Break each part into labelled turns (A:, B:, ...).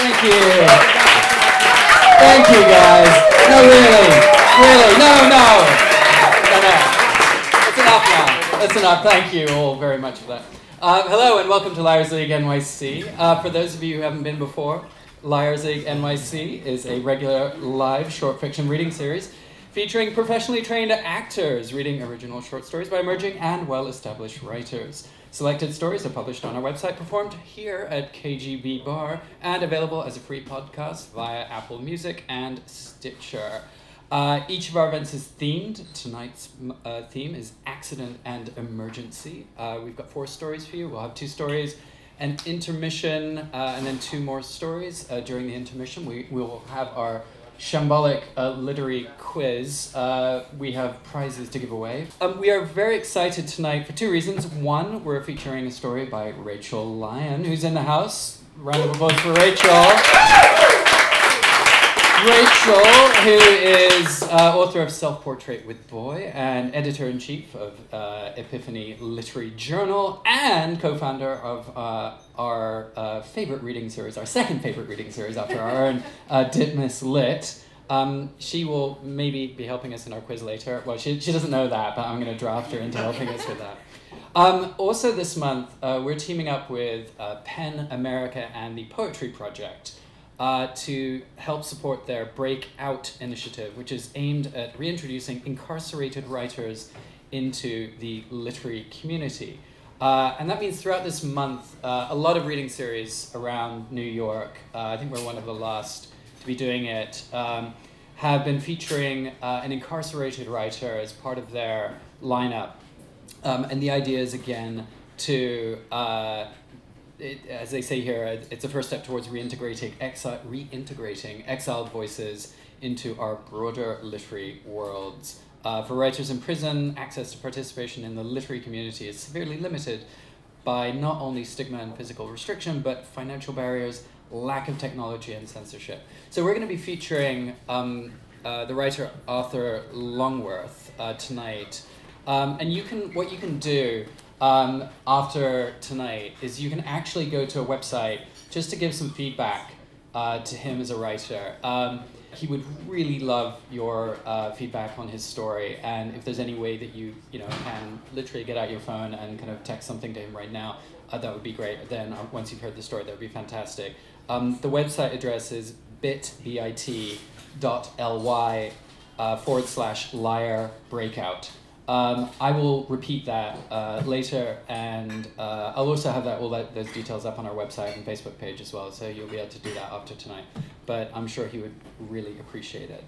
A: Thank you. Thank you, guys. No, really, really, no, no, no, no. That's enough now. That's enough. Thank you all very much for that. Uh, hello and welcome to Liars League NYC. Uh, for those of you who haven't been before, Liars League NYC is a regular live short fiction reading series featuring professionally trained actors reading original short stories by emerging and well established writers. Selected stories are published on our website, performed here at KGB Bar, and available as a free podcast via Apple Music and Stitcher. Uh, each of our events is themed. Tonight's uh, theme is accident and emergency. Uh, we've got four stories for you. We'll have two stories, an intermission, uh, and then two more stories. Uh, during the intermission, we will have our shambolic uh, literary quiz. Uh, we have prizes to give away. Um, we are very excited tonight for two reasons. One, we're featuring a story by Rachel Lyon, who's in the house. Round of applause for Rachel. Rachel, who is uh, author of Self Portrait with Boy and editor in chief of uh, Epiphany Literary Journal, and co founder of uh, our uh, favorite reading series, our second favorite reading series after our own uh, Ditmas Lit. Um, she will maybe be helping us in our quiz later. Well, she, she doesn't know that, but I'm going to draft her into helping us with that. Um, also, this month, uh, we're teaming up with PEN America and the Poetry Project uh, to help support their Breakout initiative, which is aimed at reintroducing incarcerated writers into the literary community. Uh, and that means throughout this month, uh, a lot of reading series around New York, uh, I think we're one of the last to be doing it, um, have been featuring uh, an incarcerated writer as part of their lineup. Um, and the idea is again to uh, it, as they say here, it's a first step towards reintegrating, exi- reintegrating exiled voices into our broader literary worlds. Uh, for writers in prison, access to participation in the literary community is severely limited by not only stigma and physical restriction, but financial barriers, lack of technology, and censorship. So we're going to be featuring um, uh, the writer Arthur Longworth uh, tonight. Um, and you can what you can do um, after tonight is you can actually go to a website just to give some feedback uh, to him as a writer. Um, he would really love your uh, feedback on his story, and if there's any way that you you know can literally get out your phone and kind of text something to him right now, uh, that would be great. Then uh, once you've heard the story, that would be fantastic. Um, the website address is bit.bit dot ly uh, forward slash liar breakout. Um, I will repeat that uh, later, and uh, I'll also have that all that those details up on our website and Facebook page as well, so you'll be able to do that after tonight. But I'm sure he would really appreciate it.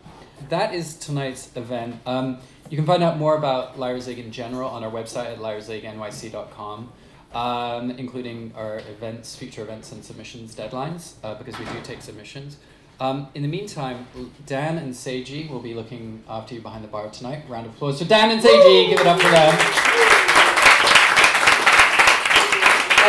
A: That is tonight's event. Um, you can find out more about Liars League in general on our website at liarsleaguenyc.com, um, including our events, future events, and submissions deadlines, uh, because we do take submissions. Um, in the meantime, Dan and Seiji will be looking after you behind the bar tonight. Round of applause for Dan and Seiji. Give it up for them.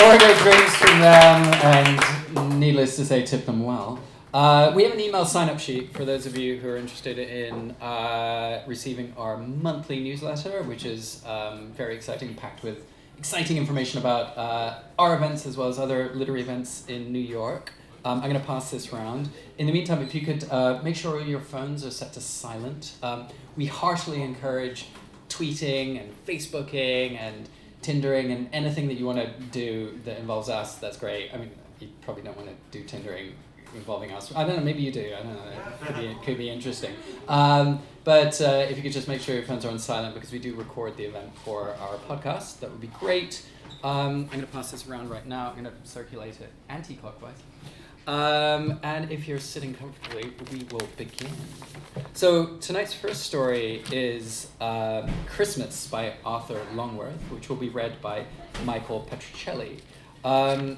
A: Order drinks from them, and needless to say, tip them well. Uh, we have an email sign up sheet for those of you who are interested in uh, receiving our monthly newsletter, which is um, very exciting, packed with exciting information about uh, our events as well as other literary events in New York. Um, I'm going to pass this round. In the meantime, if you could uh, make sure all your phones are set to silent. Um, we heartily encourage tweeting and Facebooking and Tindering and anything that you want to do that involves us. That's great. I mean, you probably don't want to do Tindering involving us. I don't know. Maybe you do. I don't know. It could be, it could be interesting. Um, but uh, if you could just make sure your phones are on silent because we do record the event for our podcast, that would be great. Um, I'm going to pass this around right now. I'm going to circulate it anti-clockwise. Um, and if you're sitting comfortably, we will begin. So tonight's first story is uh, Christmas by Arthur Longworth, which will be read by Michael Petricelli. Um,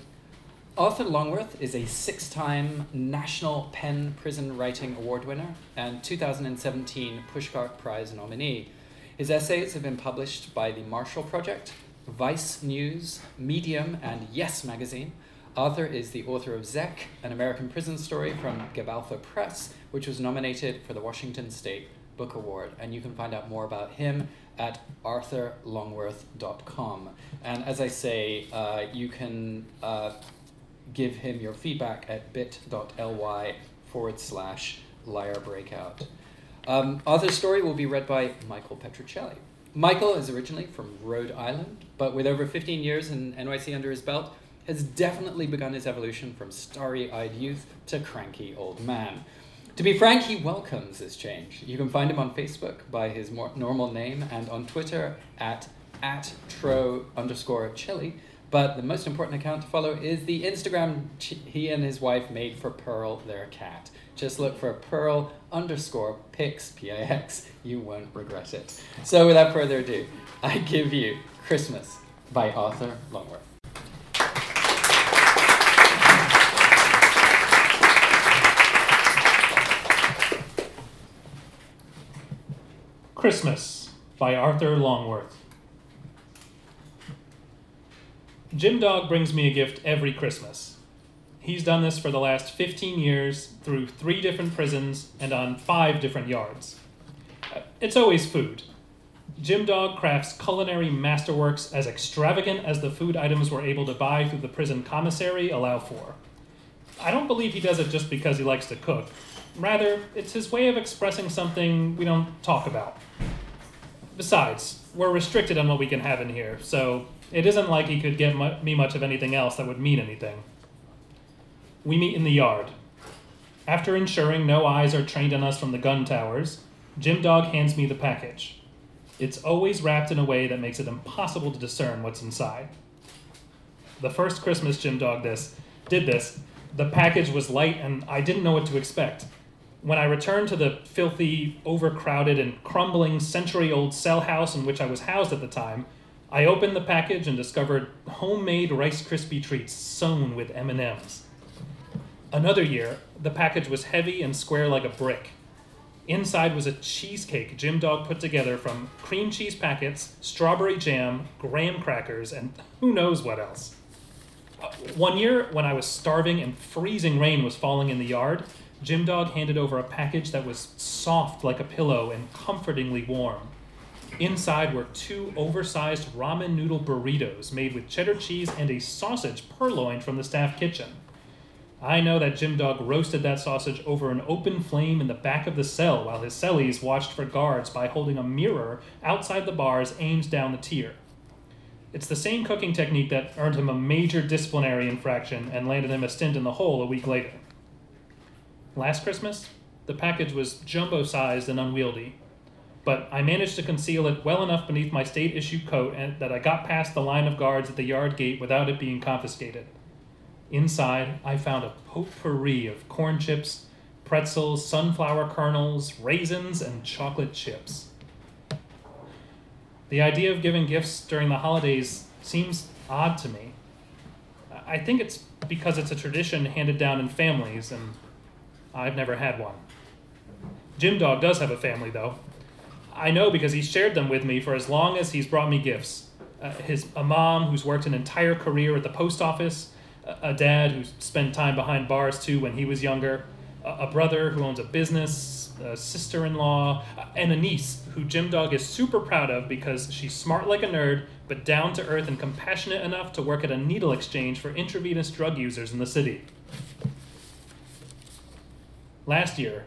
A: Arthur Longworth is a six-time National PEN Prison Writing Award winner and 2017 Pushcart Prize nominee. His essays have been published by the Marshall Project, Vice News, Medium, and Yes Magazine Arthur is the author of Zek, an American prison story from Gabalfa Press, which was nominated for the Washington State Book Award. And you can find out more about him at arthurlongworth.com. And as I say, uh, you can uh, give him your feedback at bit.ly forward slash liar breakout. Um, Arthur's story will be read by Michael Petruccelli. Michael is originally from Rhode Island, but with over 15 years in NYC under his belt, has definitely begun his evolution from starry eyed youth to cranky old man. To be frank, he welcomes this change. You can find him on Facebook by his more normal name and on Twitter at, at tro underscore chili. But the most important account to follow is the Instagram he and his wife made for Pearl, their cat. Just look for Pearl underscore Pix, P I X. You won't regret it. So without further ado, I give you Christmas by Arthur Longworth.
B: Christmas by Arthur Longworth. Jim Dog brings me a gift every Christmas. He's done this for the last 15 years through three different prisons and on five different yards. Uh, it's always food. Jim Dog crafts culinary masterworks as extravagant as the food items we're able to buy through the prison commissary allow for. I don't believe he does it just because he likes to cook. Rather, it's his way of expressing something we don't talk about. Besides, we're restricted on what we can have in here, so it isn't like he could get mu- me much of anything else that would mean anything. We meet in the yard. After ensuring no eyes are trained on us from the gun towers, Jim Dog hands me the package. It's always wrapped in a way that makes it impossible to discern what's inside. The first Christmas Jim Dog this did this, the package was light and I didn't know what to expect when I returned to the filthy, overcrowded, and crumbling century old cell house in which I was housed at the time, I opened the package and discovered homemade Rice Krispie treats sewn with M&Ms. Another year, the package was heavy and square like a brick. Inside was a cheesecake Jim Dog put together from cream cheese packets, strawberry jam, graham crackers, and who knows what else. Uh, one year, when I was starving and freezing rain was falling in the yard, Jim Dog handed over a package that was soft like a pillow and comfortingly warm. Inside were two oversized ramen noodle burritos made with cheddar cheese and a sausage purloined from the staff kitchen. I know that Jim Dog roasted that sausage over an open flame in the back of the cell while his cellies watched for guards by holding a mirror outside the bars aimed down the tier. It's the same cooking technique that earned him a major disciplinary infraction and landed him a stint in the hole a week later. Last Christmas, the package was jumbo sized and unwieldy, but I managed to conceal it well enough beneath my state issue coat and that I got past the line of guards at the yard gate without it being confiscated. Inside, I found a potpourri of corn chips, pretzels, sunflower kernels, raisins, and chocolate chips. The idea of giving gifts during the holidays seems odd to me. I think it's because it's a tradition handed down in families, and I've never had one. Jim Dog does have a family, though. I know because he's shared them with me for as long as he's brought me gifts. Uh, his a mom who's worked an entire career at the post office, a, a dad who spent time behind bars too when he was younger, a, a brother who owns a business, a sister-in-law, and a niece who Jim Dog is super proud of because she's smart like a nerd, but down to earth and compassionate enough to work at a needle exchange for intravenous drug users in the city. Last year,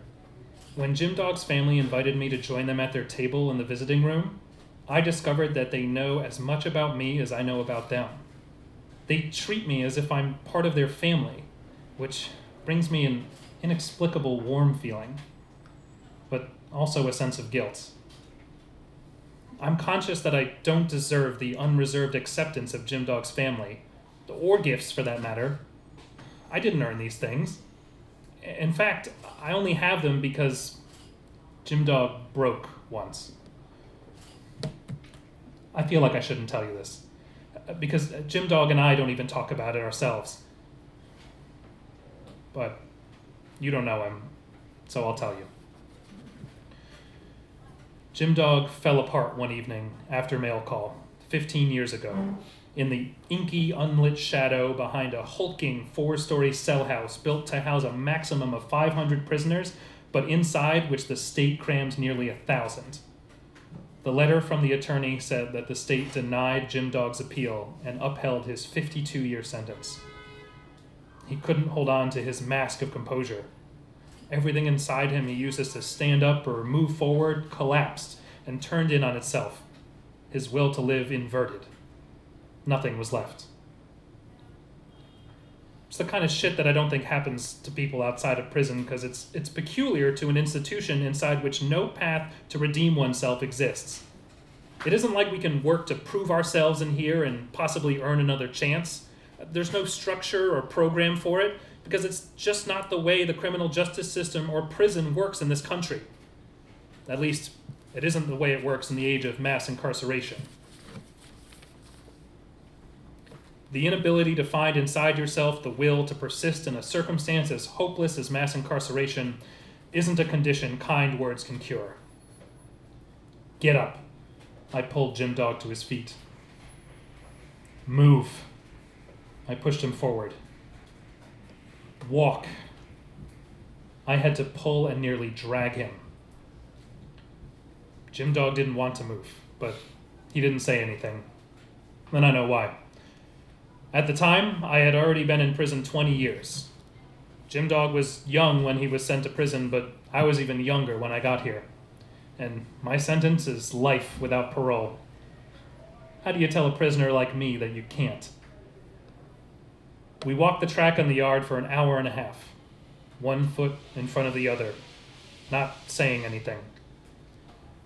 B: when Jim Dog's family invited me to join them at their table in the visiting room, I discovered that they know as much about me as I know about them. They treat me as if I'm part of their family, which brings me an inexplicable warm feeling, but also a sense of guilt. I'm conscious that I don't deserve the unreserved acceptance of Jim Dog's family, the or gifts for that matter. I didn't earn these things. In fact, I only have them because Jim Dog broke once. I feel like I shouldn't tell you this. Because Jim Dog and I don't even talk about it ourselves. But you don't know him, so I'll tell you. Jim Dog fell apart one evening after mail call, 15 years ago in the inky, unlit shadow behind a hulking four story cell house built to house a maximum of 500 prisoners, but inside which the state crams nearly a thousand. The letter from the attorney said that the state denied Jim Dog's appeal and upheld his 52 year sentence. He couldn't hold on to his mask of composure. Everything inside him he uses to stand up or move forward collapsed and turned in on itself, his will to live inverted. Nothing was left. It's the kind of shit that I don't think happens to people outside of prison because it's, it's peculiar to an institution inside which no path to redeem oneself exists. It isn't like we can work to prove ourselves in here and possibly earn another chance. There's no structure or program for it because it's just not the way the criminal justice system or prison works in this country. At least, it isn't the way it works in the age of mass incarceration. The inability to find inside yourself the will to persist in a circumstance as hopeless as mass incarceration isn't a condition kind words can cure. Get up. I pulled Jim Dog to his feet. Move. I pushed him forward. Walk. I had to pull and nearly drag him. Jim Dog didn't want to move, but he didn't say anything. And I know why. At the time, I had already been in prison 20 years. Jim Dog was young when he was sent to prison, but I was even younger when I got here. And my sentence is life without parole. How do you tell a prisoner like me that you can't? We walked the track on the yard for an hour and a half, one foot in front of the other, not saying anything.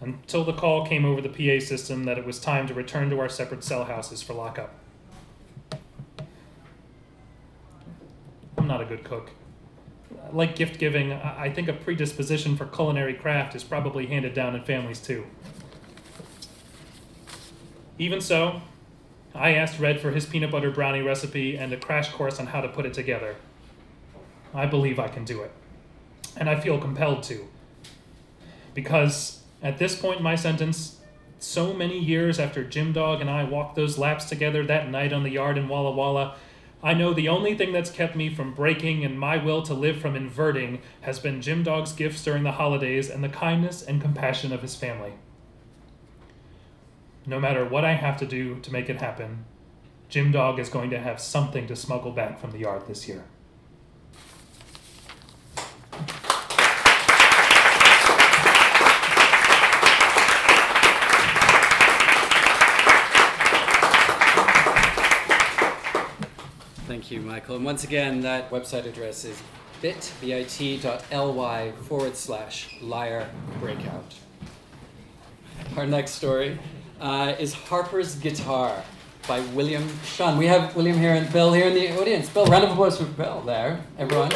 B: Until the call came over the PA system that it was time to return to our separate cell houses for lockup. I'm not a good cook. Like gift giving, I think a predisposition for culinary craft is probably handed down in families too. Even so, I asked Red for his peanut butter brownie recipe and a crash course on how to put it together. I believe I can do it. And I feel compelled to. Because at this point in my sentence, so many years after Jim Dog and I walked those laps together that night on the yard in Walla Walla, I know the only thing that's kept me from breaking and my will to live from inverting has been Jim Dog's gifts during the holidays and the kindness and compassion of his family. No matter what I have to do to make it happen, Jim Dog is going to have something to smuggle back from the yard this year.
A: You, Michael. And once again, that website address is bit.ly forward slash liar breakout. Our next story uh, is Harper's Guitar by William Shunn. We have William here and Bill here in the audience. Bill, round of applause for Bill there, everyone.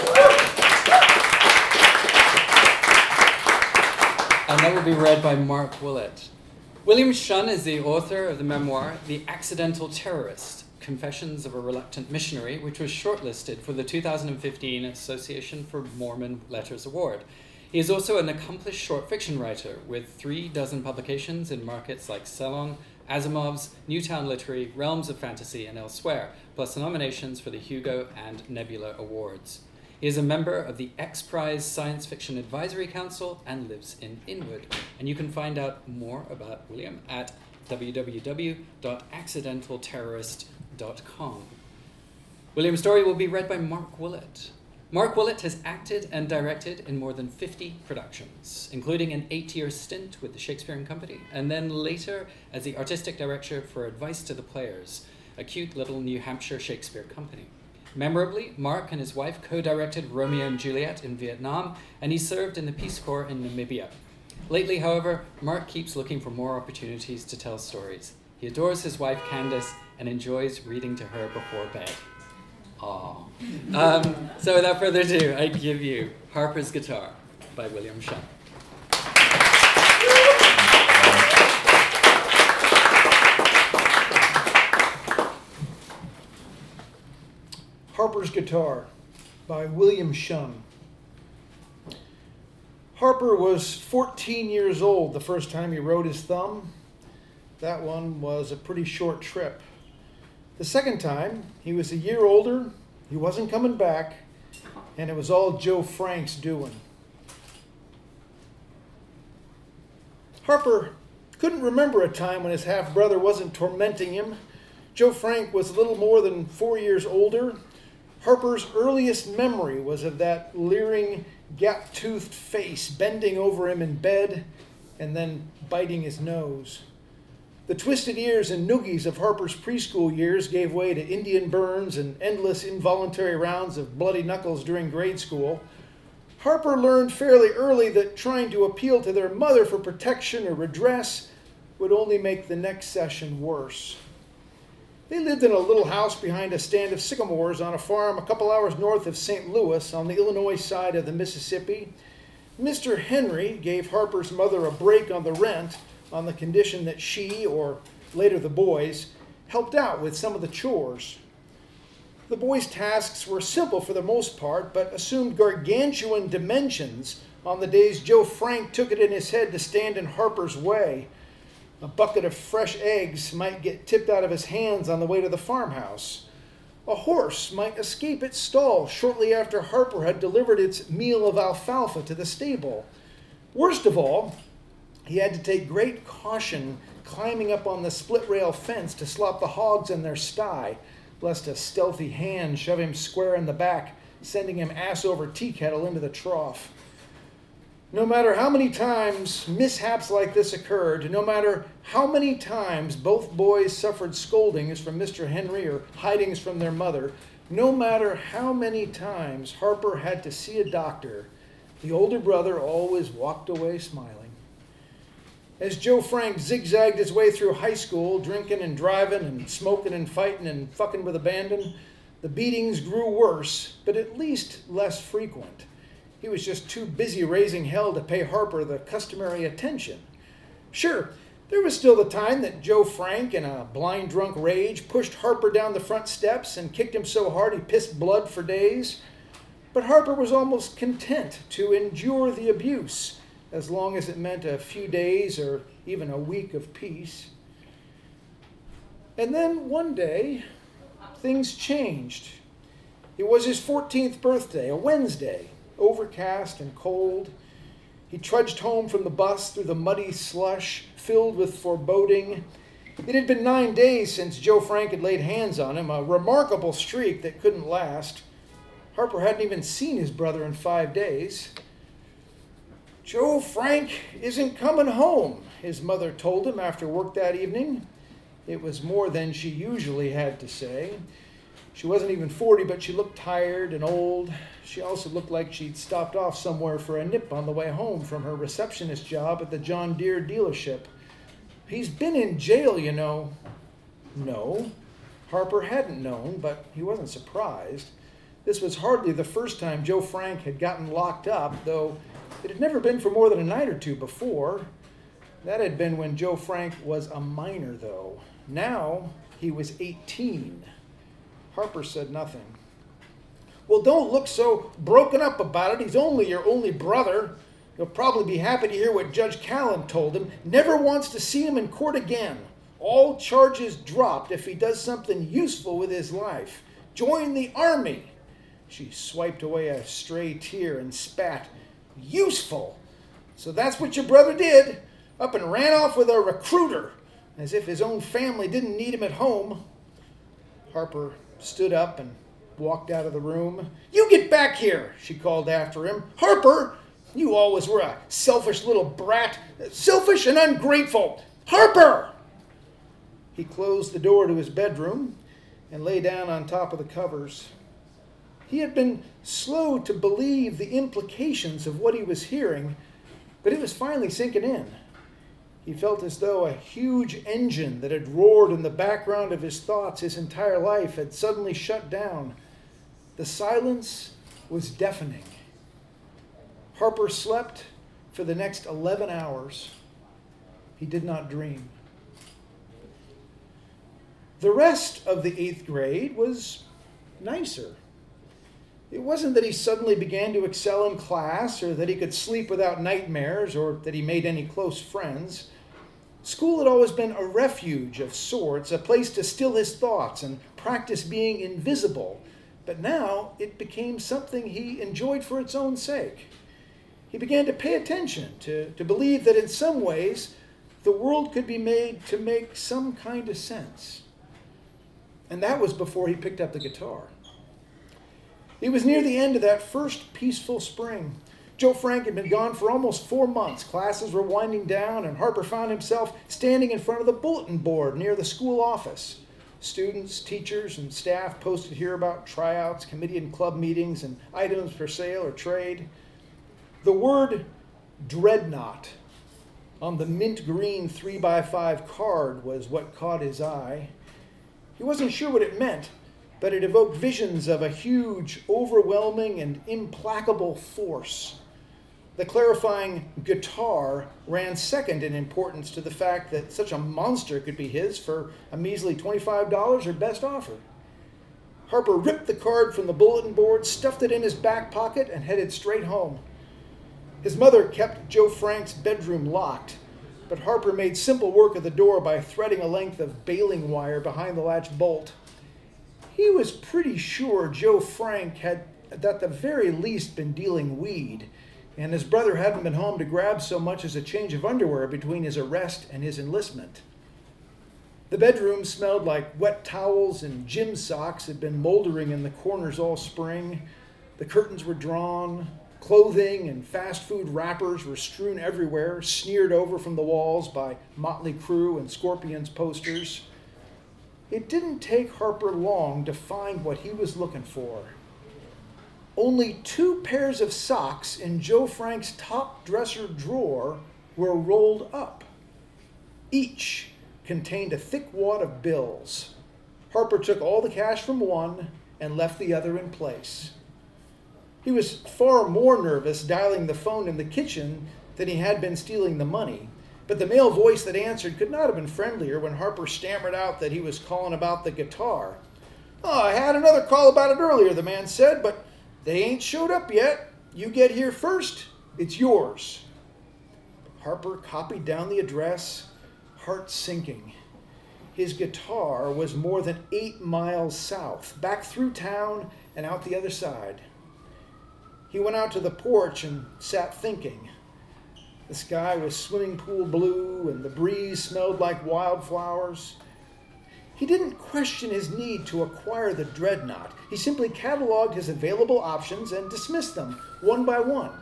A: And that will be read by Mark Willett. William Shunn is the author of the memoir The Accidental Terrorist Confessions of a Reluctant Missionary, which was shortlisted for the 2015 Association for Mormon Letters Award. He is also an accomplished short fiction writer with three dozen publications in markets like Salon, Asimov's, Newtown Literary, Realms of Fantasy, and elsewhere, plus nominations for the Hugo and Nebula Awards. He is a member of the X Prize Science Fiction Advisory Council and lives in Inwood. And you can find out more about William at www.accidentalterrorist.com. William's story will be read by Mark Willett. Mark Willett has acted and directed in more than 50 productions, including an eight year stint with the Shakespeare and Company, and then later as the artistic director for Advice to the Players, a cute little New Hampshire Shakespeare company. Memorably, Mark and his wife co directed Romeo and Juliet in Vietnam, and he served in the Peace Corps in Namibia. Lately, however, Mark keeps looking for more opportunities to tell stories. He adores his wife Candace and enjoys reading to her before bed. Aww. Um, so without further ado, I give you Harper's Guitar by William Shunn.
C: Harper's Guitar by William Shunn. Harper was 14 years old the first time he rode his thumb. That one was a pretty short trip. The second time, he was a year older, he wasn't coming back, and it was all Joe Frank's doing. Harper couldn't remember a time when his half brother wasn't tormenting him. Joe Frank was a little more than four years older. Harper's earliest memory was of that leering, gap toothed face bending over him in bed and then biting his nose. The twisted ears and noogies of Harper's preschool years gave way to Indian burns and endless involuntary rounds of bloody knuckles during grade school. Harper learned fairly early that trying to appeal to their mother for protection or redress would only make the next session worse. They lived in a little house behind a stand of sycamores on a farm a couple hours north of St. Louis on the Illinois side of the Mississippi. Mr. Henry gave Harper's mother a break on the rent on the condition that she, or later the boys, helped out with some of the chores. The boys' tasks were simple for the most part, but assumed gargantuan dimensions on the days Joe Frank took it in his head to stand in Harper's way. A bucket of fresh eggs might get tipped out of his hands on the way to the farmhouse. A horse might escape its stall shortly after Harper had delivered its meal of alfalfa to the stable. Worst of all, he had to take great caution climbing up on the split rail fence to slop the hogs in their sty, lest a stealthy hand shove him square in the back, sending him ass over tea kettle into the trough. No matter how many times mishaps like this occurred, no matter how many times both boys suffered scoldings from Mr. Henry or hidings from their mother, no matter how many times Harper had to see a doctor, the older brother always walked away smiling. As Joe Frank zigzagged his way through high school, drinking and driving and smoking and fighting and fucking with abandon, the beatings grew worse, but at least less frequent. He was just too busy raising hell to pay Harper the customary attention. Sure, there was still the time that Joe Frank, in a blind drunk rage, pushed Harper down the front steps and kicked him so hard he pissed blood for days. But Harper was almost content to endure the abuse as long as it meant a few days or even a week of peace. And then one day, things changed. It was his 14th birthday, a Wednesday overcast and cold. He trudged home from the bus through the muddy slush, filled with foreboding. It had been nine days since Joe Frank had laid hands on him, a remarkable streak that couldn't last. Harper hadn't even seen his brother in five days. Joe Frank isn't coming home, his mother told him after work that evening. It was more than she usually had to say. She wasn't even 40, but she looked tired and old. She also looked like she'd stopped off somewhere for a nip on the way home from her receptionist job at the John Deere dealership. He's been in jail, you know. No. Harper hadn't known, but he wasn't surprised. This was hardly the first time Joe Frank had gotten locked up, though it had never been for more than a night or two before. That had been when Joe Frank was a minor, though. Now he was 18. Harper said nothing. Well, don't look so broken up about it. He's only your only brother. You'll probably be happy to hear what Judge Callum told him. Never wants to see him in court again. All charges dropped if he does something useful with his life. Join the army. She swiped away a stray tear and spat. Useful. So that's what your brother did. Up and ran off with a recruiter, as if his own family didn't need him at home. Harper stood up and walked out of the room. You get back here, she called after him. Harper, you always were a selfish little brat, selfish and ungrateful. Harper! He closed the door to his bedroom and lay down on top of the covers. He had been slow to believe the implications of what he was hearing, but it was finally sinking in. He felt as though a huge engine that had roared in the background of his thoughts his entire life had suddenly shut down. The silence was deafening. Harper slept for the next 11 hours. He did not dream. The rest of the eighth grade was nicer. It wasn't that he suddenly began to excel in class or that he could sleep without nightmares or that he made any close friends. School had always been a refuge of sorts, a place to still his thoughts and practice being invisible. But now it became something he enjoyed for its own sake. He began to pay attention, to, to believe that in some ways the world could be made to make some kind of sense. And that was before he picked up the guitar. It was near the end of that first peaceful spring. Joe Frank had been gone for almost four months. Classes were winding down, and Harper found himself standing in front of the bulletin board near the school office. Students, teachers, and staff posted here about tryouts, committee and club meetings, and items for sale or trade. The word dreadnought on the mint green 3x5 card was what caught his eye. He wasn't sure what it meant, but it evoked visions of a huge, overwhelming, and implacable force. The clarifying guitar ran second in importance to the fact that such a monster could be his for a measly $25 or best offer. Harper ripped the card from the bulletin board, stuffed it in his back pocket, and headed straight home. His mother kept Joe Frank's bedroom locked, but Harper made simple work of the door by threading a length of baling wire behind the latch bolt. He was pretty sure Joe Frank had, at the very least, been dealing weed and his brother hadn't been home to grab so much as a change of underwear between his arrest and his enlistment. The bedroom smelled like wet towels and gym socks had been moldering in the corners all spring. The curtains were drawn. Clothing and fast food wrappers were strewn everywhere, sneered over from the walls by Motley Crue and Scorpions posters. It didn't take Harper long to find what he was looking for only two pairs of socks in Joe Frank's top dresser drawer were rolled up. Each contained a thick wad of bills. Harper took all the cash from one and left the other in place. He was far more nervous dialing the phone in the kitchen than he had been stealing the money. But the male voice that answered could not have been friendlier when Harper stammered out that he was calling about the guitar. Oh, I had another call about it earlier, the man said, but they ain't showed up yet. You get here first, it's yours. Harper copied down the address, heart sinking. His guitar was more than eight miles south, back through town and out the other side. He went out to the porch and sat thinking. The sky was swimming pool blue, and the breeze smelled like wildflowers. He didn't question his need to acquire the dreadnought. He simply cataloged his available options and dismissed them one by one.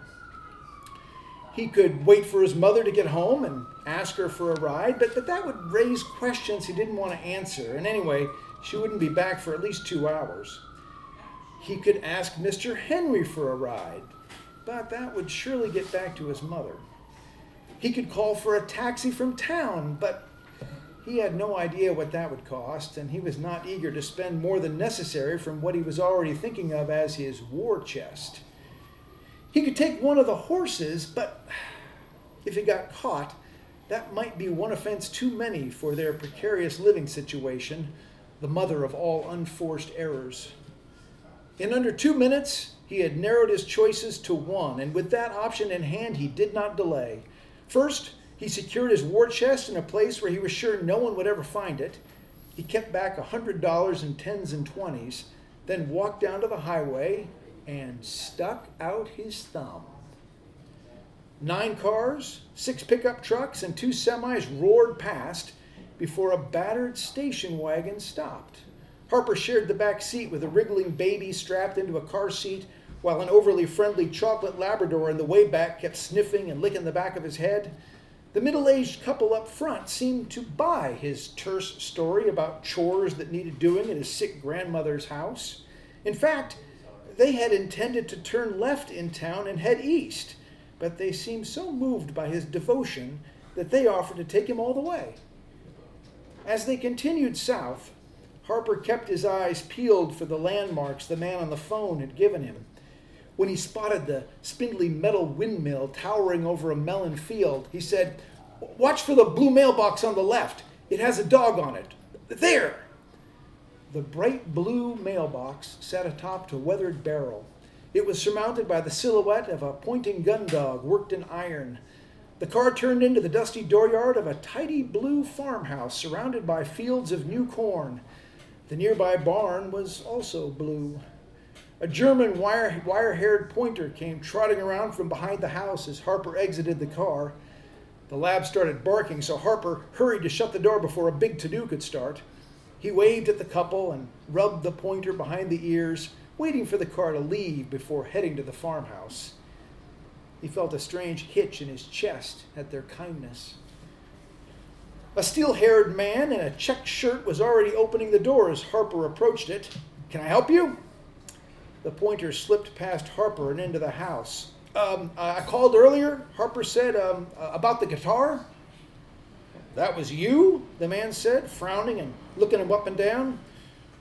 C: He could wait for his mother to get home and ask her for a ride, but, but that would raise questions he didn't want to answer. And anyway, she wouldn't be back for at least two hours. He could ask Mr. Henry for a ride, but that would surely get back to his mother. He could call for a taxi from town, but he had no idea what that would cost, and he was not eager to spend more than necessary from what he was already thinking of as his war chest. He could take one of the horses, but if he got caught, that might be one offense too many for their precarious living situation, the mother of all unforced errors. In under two minutes, he had narrowed his choices to one, and with that option in hand, he did not delay. First, he secured his war chest in a place where he was sure no one would ever find it. He kept back a $100 in tens and twenties, then walked down to the highway and stuck out his thumb. Nine cars, six pickup trucks, and two semis roared past before a battered station wagon stopped. Harper shared the back seat with a wriggling baby strapped into a car seat, while an overly friendly chocolate Labrador in the way back kept sniffing and licking the back of his head. The middle aged couple up front seemed to buy his terse story about chores that needed doing in his sick grandmother's house. In fact, they had intended to turn left in town and head east, but they seemed so moved by his devotion that they offered to take him all the way. As they continued south, Harper kept his eyes peeled for the landmarks the man on the phone had given him when he spotted the spindly metal windmill towering over a melon field, he said, Watch for the blue mailbox on the left. It has a dog on it. There! The bright blue mailbox sat atop a weathered barrel. It was surmounted by the silhouette of a pointing gun dog worked in iron. The car turned into the dusty dooryard of a tidy blue farmhouse surrounded by fields of new corn. The nearby barn was also blue. A German wire, wire-haired pointer came trotting around from behind the house as Harper exited the car. The lab started barking, so Harper hurried to shut the door before a big to-do could start. He waved at the couple and rubbed the pointer behind the ears, waiting for the car to leave before heading to the farmhouse. He felt a strange hitch in his chest at their kindness. A steel haired man in a checked shirt was already opening the door as Harper approached it. Can I help you? The pointer slipped past Harper and into the house. Um, I called earlier, Harper said, um, about the guitar. That was you, the man said, frowning and looking him up and down.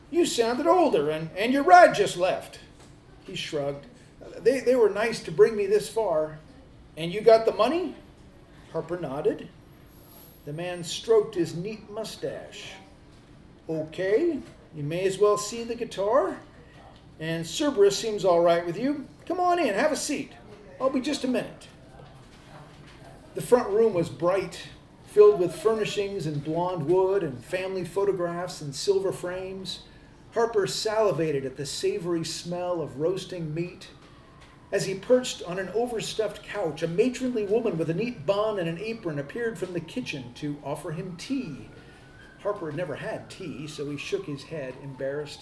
C: You sounded older, and, and your ride just left. He shrugged. They, they were nice to bring me this far. And you got the money? Harper nodded. The man stroked his neat mustache. Okay, you may as well see the guitar. And Cerberus seems all right with you. Come on in, have a seat. I'll be just a minute. The front room was bright, filled with furnishings and blonde wood and family photographs and silver frames. Harper salivated at the savory smell of roasting meat. As he perched on an overstuffed couch, a matronly woman with a neat bun and an apron appeared from the kitchen to offer him tea. Harper had never had tea, so he shook his head, embarrassed.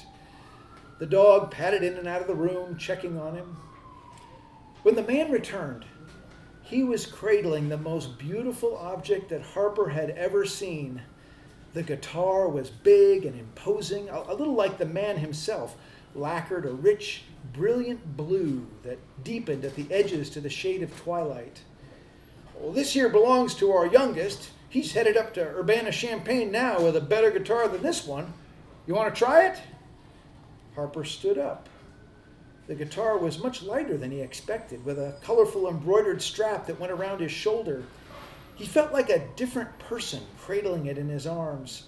C: The dog padded in and out of the room, checking on him. When the man returned, he was cradling the most beautiful object that Harper had ever seen. The guitar was big and imposing, a, little like the man himself, lacquered a rich, brilliant blue that deepened at the edges to the shade of twilight. Well, this here belongs to our youngest. He's headed up to Urbana Champaign now with a better guitar than this one. You want to try it? Harper stood up. The guitar was much lighter than he expected, with a colorful embroidered strap that went around his shoulder. He felt like a different person cradling it in his arms.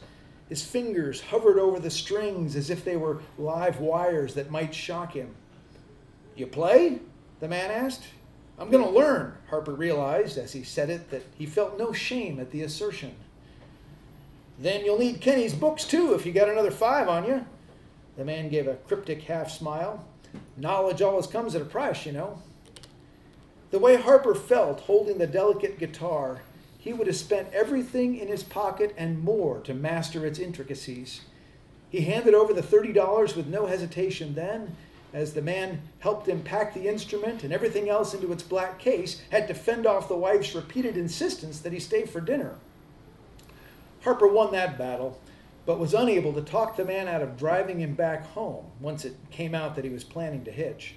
C: His fingers hovered over the strings as if they were live wires that might shock him. You play? the man asked. I'm going to learn, Harper realized as he said it that he felt no shame at the assertion. Then you'll need Kenny's books too if you got another five on you. The man gave a cryptic half smile. Knowledge always comes at a price, you know. The way Harper felt holding the delicate guitar, he would have spent everything in his pocket and more to master its intricacies. He handed over the $30 with no hesitation then, as the man helped him pack the instrument and everything else into its black case, had to fend off the wife's repeated insistence that he stay for dinner. Harper won that battle, but was unable to talk the man out of driving him back home once it came out that he was planning to hitch.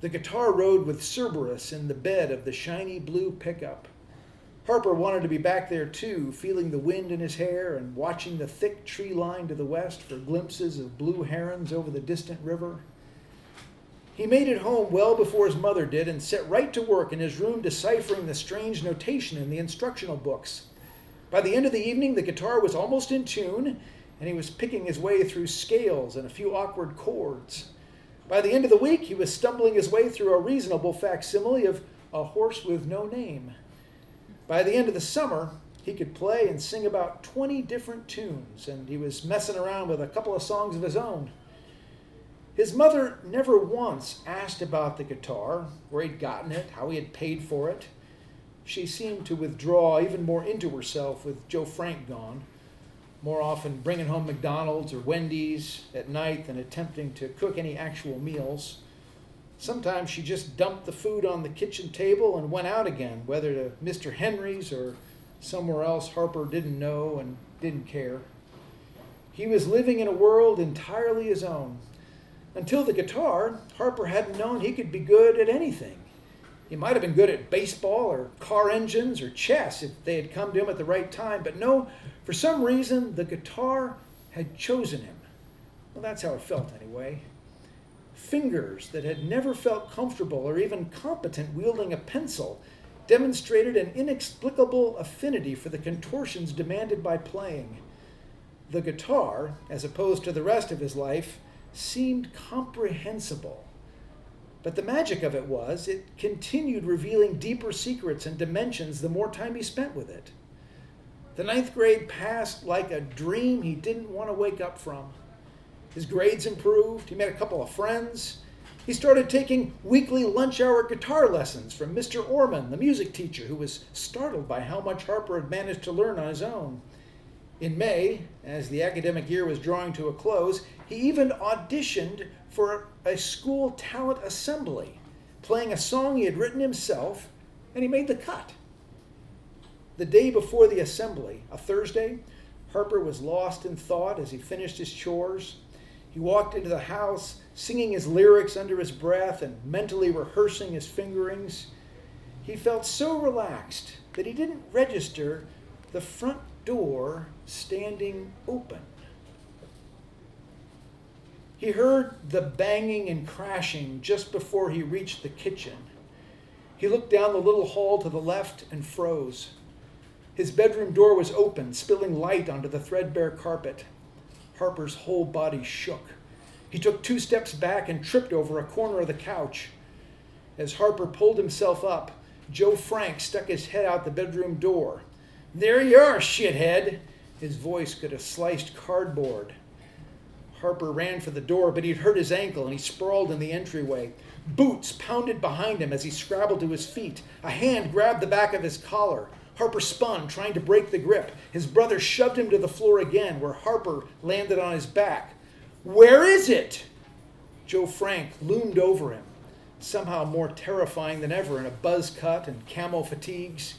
C: The guitar rode with Cerberus in the bed of the shiny blue pickup. Harper wanted to be back there too, feeling the wind in his hair and watching the thick tree line to the west for glimpses of blue herons over the distant river. He made it home well before his mother did and set right to work in his room deciphering the strange notation in the instructional books. By the end of the evening, the guitar was almost in tune, and he was picking his way through scales and a few awkward chords. By the end of the week, he was stumbling his way through a reasonable facsimile of A Horse with No Name. By the end of the summer, he could play and sing about 20 different tunes, and he was messing around with a couple of songs of his own. His mother never once asked about the guitar, where he'd gotten it, how he had paid for it she seemed to withdraw even more into herself with Joe Frank gone, more often bringing home McDonald's or Wendy's at night than attempting to cook any actual meals. Sometimes she just dumped the food on the kitchen table and went out again, whether to Mr. Henry's or somewhere else Harper didn't know and didn't care. He was living in a world entirely his own. Until the guitar, Harper hadn't known he could be good at anything. He might have been good at baseball or car engines or chess if they had come to him at the right time, but no, for some reason, the guitar had chosen him. Well, that's how it felt anyway. Fingers that had never felt comfortable or even competent wielding a pencil demonstrated an inexplicable affinity for the contortions demanded by playing. The guitar, as opposed to the rest of his life, seemed comprehensible but the magic of it was, it continued revealing deeper secrets and dimensions the more time he spent with it. The ninth grade passed like a dream he didn't want to wake up from. His grades improved, he met a couple of friends. He started taking weekly lunch hour guitar lessons from Mr. Orman, the music teacher, who was startled by how much Harper had managed to learn on his own. In May, as the academic year was drawing to a close, He even auditioned for a school talent assembly, playing a song he had written himself, and he made the cut. The day before the assembly, a Thursday, Harper was lost in thought as he finished his chores. He walked into the house, singing his lyrics under his breath and mentally rehearsing his fingerings. He felt so relaxed that he didn't register the front door standing open. He heard the banging and crashing just before he reached the kitchen. He looked down the little hall to the left and froze. His bedroom door was open, spilling light onto the threadbare carpet. Harper's whole body shook. He took two steps back and tripped over a corner of the couch. As Harper pulled himself up, Joe Frank stuck his head out the bedroom door. There you are, shithead! His voice could have sliced cardboard. Harper ran for the door, but he'd hurt his ankle and he sprawled in the entryway. Boots pounded behind him as he scrabbled to his feet. A hand grabbed the back of his collar. Harper spun, trying to break the grip. His brother shoved him to the floor again, where Harper landed on his back. Where is it? Joe Frank loomed over him, somehow more terrifying than ever in a buzz cut and camo fatigues.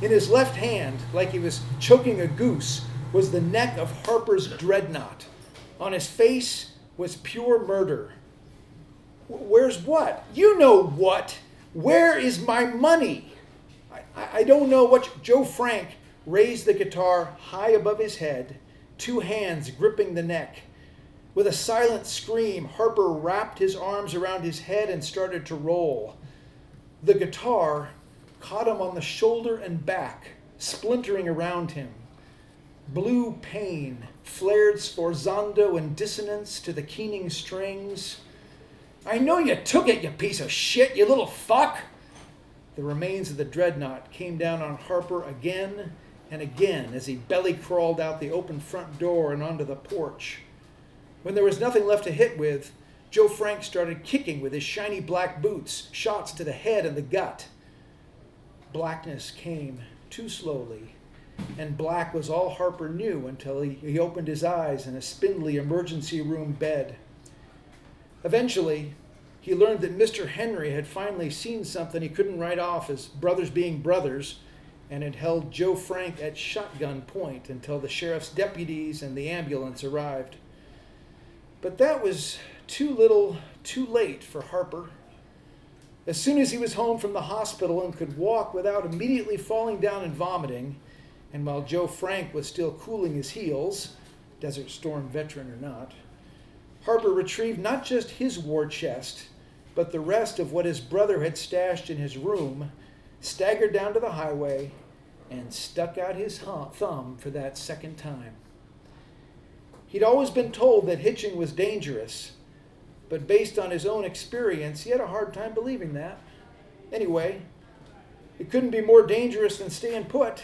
C: In his left hand, like he was choking a goose, was the neck of Harper's dreadnought. On his face was pure murder. Where's what? You know what? Where is my money? I, I don't know what. Joe Frank raised the guitar high above his head, two hands gripping the neck. With a silent scream, Harper wrapped his arms around his head and started to roll. The guitar caught him on the shoulder and back, splintering around him. Blue pain flared sforzando and dissonance to the keening strings. I know you took it, you piece of shit, you little fuck! The remains of the dreadnought came down on Harper again and again as he belly crawled out the open front door and onto the porch. When there was nothing left to hit with, Joe Frank started kicking with his shiny black boots, shots to the head and the gut. Blackness came too slowly, and black was all Harper knew until he, he opened his eyes in a spindly emergency room bed. Eventually, he learned that Mr. Henry had finally seen something he couldn't write off as brothers being brothers and had held Joe Frank at shotgun point until the sheriff's deputies and the ambulance arrived. But that was too little, too late for Harper. As soon as he was home from the hospital and could walk without immediately falling down and vomiting, and while Joe Frank was still cooling his heels, Desert Storm veteran or not, Harper retrieved not just his war chest, but the rest of what his brother had stashed in his room, staggered down to the highway, and stuck out his thumb for that second time. He'd always been told that hitching was dangerous, but based on his own experience, he had a hard time believing that. Anyway, it couldn't be more dangerous than staying put.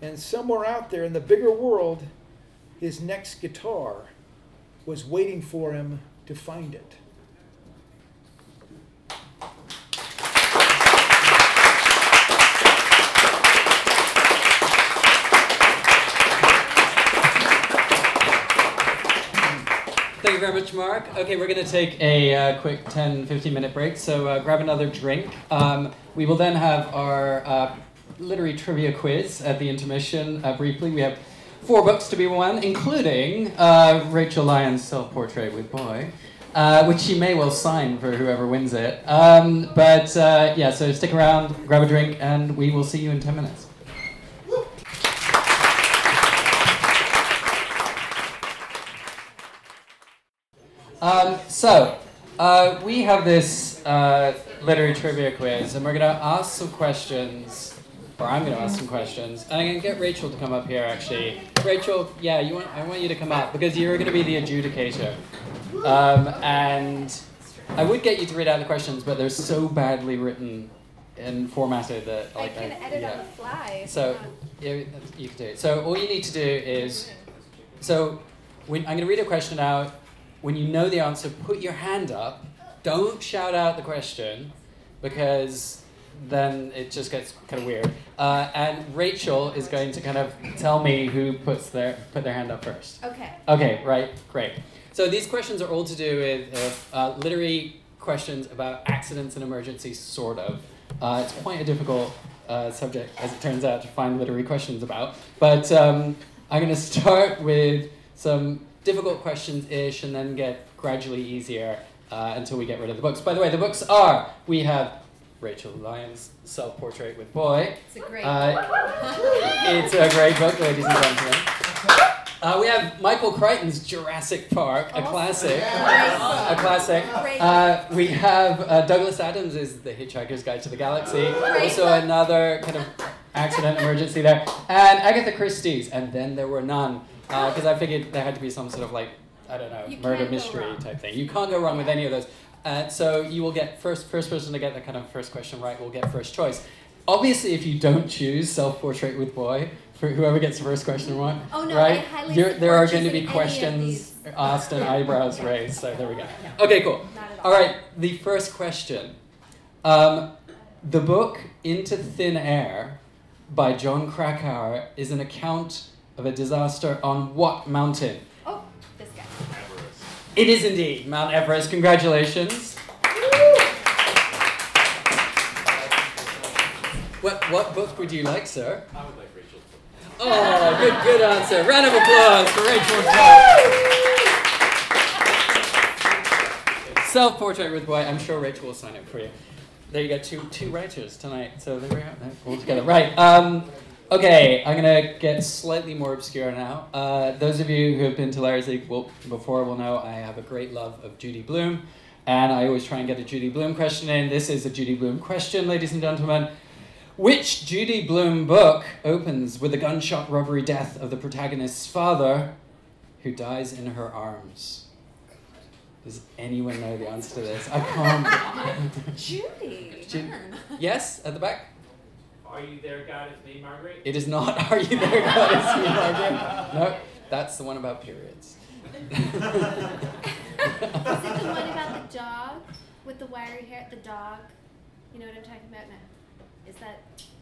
C: And somewhere out there in the bigger world, his next guitar was waiting for him to find it.
A: Thank you very much, Mark. Okay, we're going to take a uh, quick 10 15 minute break, so uh, grab another drink. Um, we will then have our uh, literary trivia quiz at the intermission uh, briefly. We have four books to be won, including uh, Rachel Lyon's self portrait with Boy. Uh, which she may well sign for whoever wins it. Um, but yeah, so stick around, grab a drink, and we will see you in 10 minutes. Um, so, uh, we have this uh, literary trivia quiz, and we're going to ask some questions, or I'm going to ask some questions, and I'm going to get Rachel to come up here. Actually, Rachel, yeah, you want I want you to come up because you're going to be the adjudicator, um, and I would get you to read out the questions, but they're so badly written and formatted that
D: like I can I, edit yeah. on the fly.
A: So yeah, you can do it. So all you need to do is, so when, I'm going to read a question out when you know the answer, put your hand up. Don't shout out the question because then it just gets kind of weird. Uh, and Rachel is going to kind of tell me who puts their put their hand up first.
D: Okay.
A: Okay, right, great. So these questions are all to do with uh, literary questions about accidents and emergencies, sort of. Uh, it's quite a difficult uh, subject, as it turns out, to find literary questions about. But um, I'm going to start with some difficult questions ish and then get gradually easier uh, until we get rid of the books. By the way, the books are we have Rachel Lyon's self portrait with Boy.
D: It's a great
A: Uh, it's a great book, ladies and gentlemen. Uh, we have Michael Crichton's Jurassic Park, a classic. A classic. Uh, we have uh, Douglas Adams is The Hitchhiker's Guide to the Galaxy. Also another kind of accident emergency there. And Agatha Christie's, and then there were none. Because I figured there had to be some sort of like, I don't know,
D: You
A: murder mystery type thing. You can't go wrong with any of those. Uh, so you will get first first person to get the kind of first question right will get first choice. Obviously, if you don't choose self portrait with boy, for whoever gets the first question right,
D: Oh, no,
A: right, there are going to be
D: choosing any of
A: questions asked and eyebrows raised. So there we go. Okay, cool.
D: at
A: All right, the first question. Um, the book Into Thin Air by Jon Krakauer is an account of a disaster on what mountain? It is indeed Mount Everest. Congratulations. What, what book would you like, sir?
E: I would like Rachel.
A: Oh, good, good answer. Round of applause for Rachel. book. Self-portrait with boy. I'm sure Rachel will sign it for you. There you go. Two two writers tonight. So there we are. All together. Right. Um, okay. I'm gonna get slightly more obscure now. Uh, those of you who have been to Liars' League will, before will know I have a great love of Judy Blume, and I always try and get a Judy Blume question in. This is a Judy Blume question, ladies and gentlemen. Which Judy Blume book opens with the gunshot robbery death of the protagonist's father, who dies in her arms? Does anyone know the answer to this? I can't.
D: Judy.
A: Ju-
D: man.
A: yes, at the back.
E: Are you there, God? It's me, Margaret.
A: It is not. Are you there, God? It's me, Margaret. No, that's the one about periods.
D: Is it the one about the dog with the wiry hair? The dog. You know what I'm talking about now? Is that?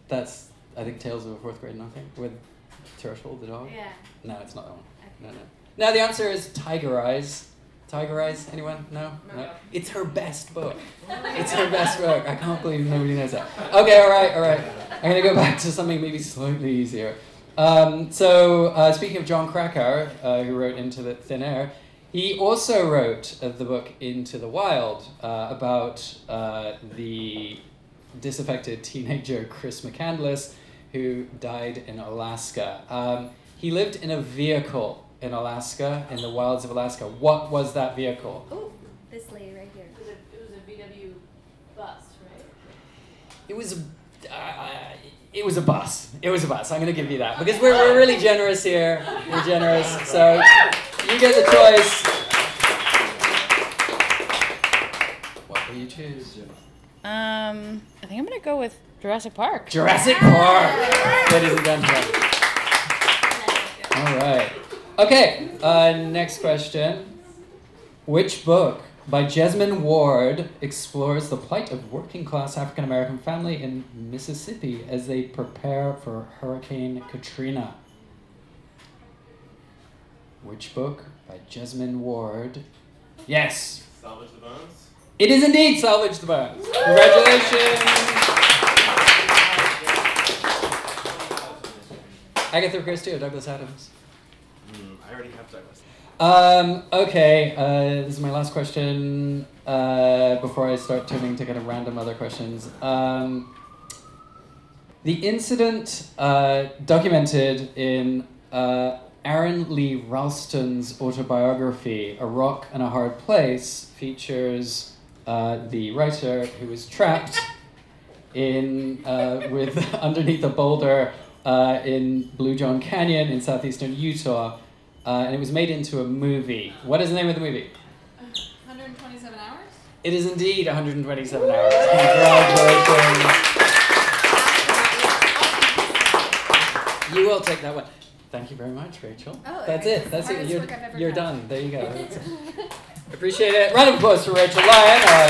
A: that's I think Tales of a Fourth Grade Nothing with Turtle the dog.
D: Yeah.
A: No, it's not that one. No,
D: Okay.
A: no. No, the answer is Tiger Eyes. Tiger Eyes? Anyone? No? No. It's her best book. It's her best book. I can't believe nobody knows that. Okay, all right, all right. I'm gonna go back to something maybe slightly easier. Um, so, uh, speaking of Jon Krakauer, uh, who wrote Into the Thin Air, he also wrote uh, the book Into the Wild uh, about uh, the disaffected teenager Chris McCandless, who died in Alaska. Um, he lived in a vehicle in Alaska, in the wilds of Alaska. What was that vehicle?
D: Oh, this lady right here.
F: It was a, it was a VW bus, right?
A: It was. Uh, it was a bus. It was a bus. I'm going to give you that because we're, we're really generous here. We're generous. So you get the choice. What will you choose?
G: Um, I think I'm gonna go with Jurassic Park.
A: Jurassic Park, ladies and gentlemen. All right. Okay. Uh, next question. Which book by Jesmyn Ward explores the plight of working class African American family in Mississippi as they prepare for Hurricane Katrina? Which book by Jesmyn Ward? Yes,
E: Salvage the bones.
A: it is indeed Salvage the Bones. Congratulations. Agatha Christie or Douglas Adams?
E: I already have Douglas.
A: Um, okay, uh, this is my last question uh, before I start turning to kind of random other questions. Um, the incident uh, documented in uh, Aron Lee Ralston's autobiography, A Rock and a Hard Place, features uh, the writer who was trapped in uh, with underneath a boulder in Blue John Canyon in southeastern Utah, uh, and it was made into a movie. What is the name of the movie?
F: 127 hours?
A: It is indeed 127 hours. Congratulations. You will take that one. Thank you very much, Rachel.
D: Oh,
A: That's it. That's it. You're,
D: work I've ever
A: you're
D: done.
A: There you go. Appreciate it. Round of applause for Rachel Lyon, our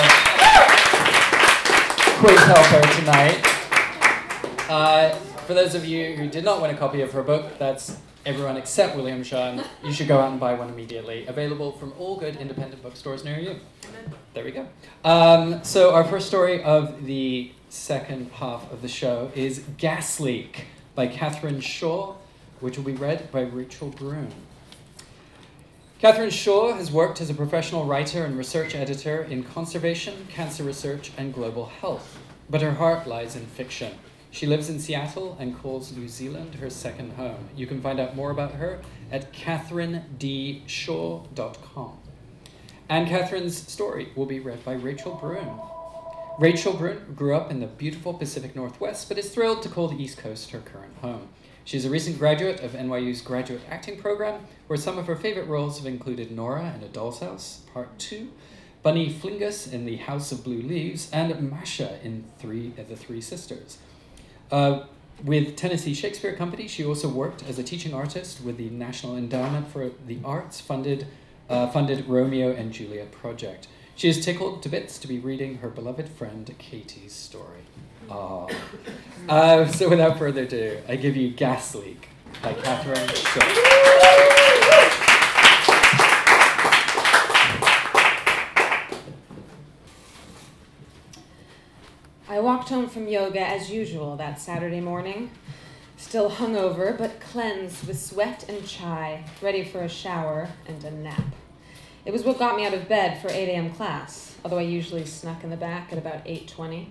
A: quiz helper tonight. Uh, for those of you who did not win a copy of her book, that's everyone except William Shunn. You should go out and buy one immediately. Available from all good independent bookstores near you. There we go. Um, so, our first story of the second half of the show is Gas Leak by Catherine Shaw, which will be read by Rachel Brune. Catherine Shaw has worked as a professional writer and research editor in conservation, cancer research, and global health, but her heart lies in fiction. She lives in Seattle and calls New Zealand her second home. You can find out more about her at catherinedshaw.com. And Catherine's story will be read by Rachel Bruin. Rachel Bruin grew up in the beautiful Pacific Northwest, but is thrilled to call the East Coast her current home. She's a recent graduate of NYU's graduate acting program, where some of her favorite roles have included Nora in A Doll's House, Part 2, Bunny Flingus in The House of Blue Leaves, and Masha in Three of the Three Sisters. Uh, with Tennessee Shakespeare Company, she also worked as a teaching artist with the National Endowment for the Arts funded, uh, funded Romeo and Juliet project. She is tickled to bits to be reading her beloved friend Katie's story. Aw. Uh, so without further ado, I give you Gas Leak by Catherine.
F: I walked home from yoga as usual that Saturday morning, still hungover but cleansed with sweat and chai, ready for a shower and a nap. It was what got me out of bed for 8 a.m. class, although I usually snuck in the back at about 8:20.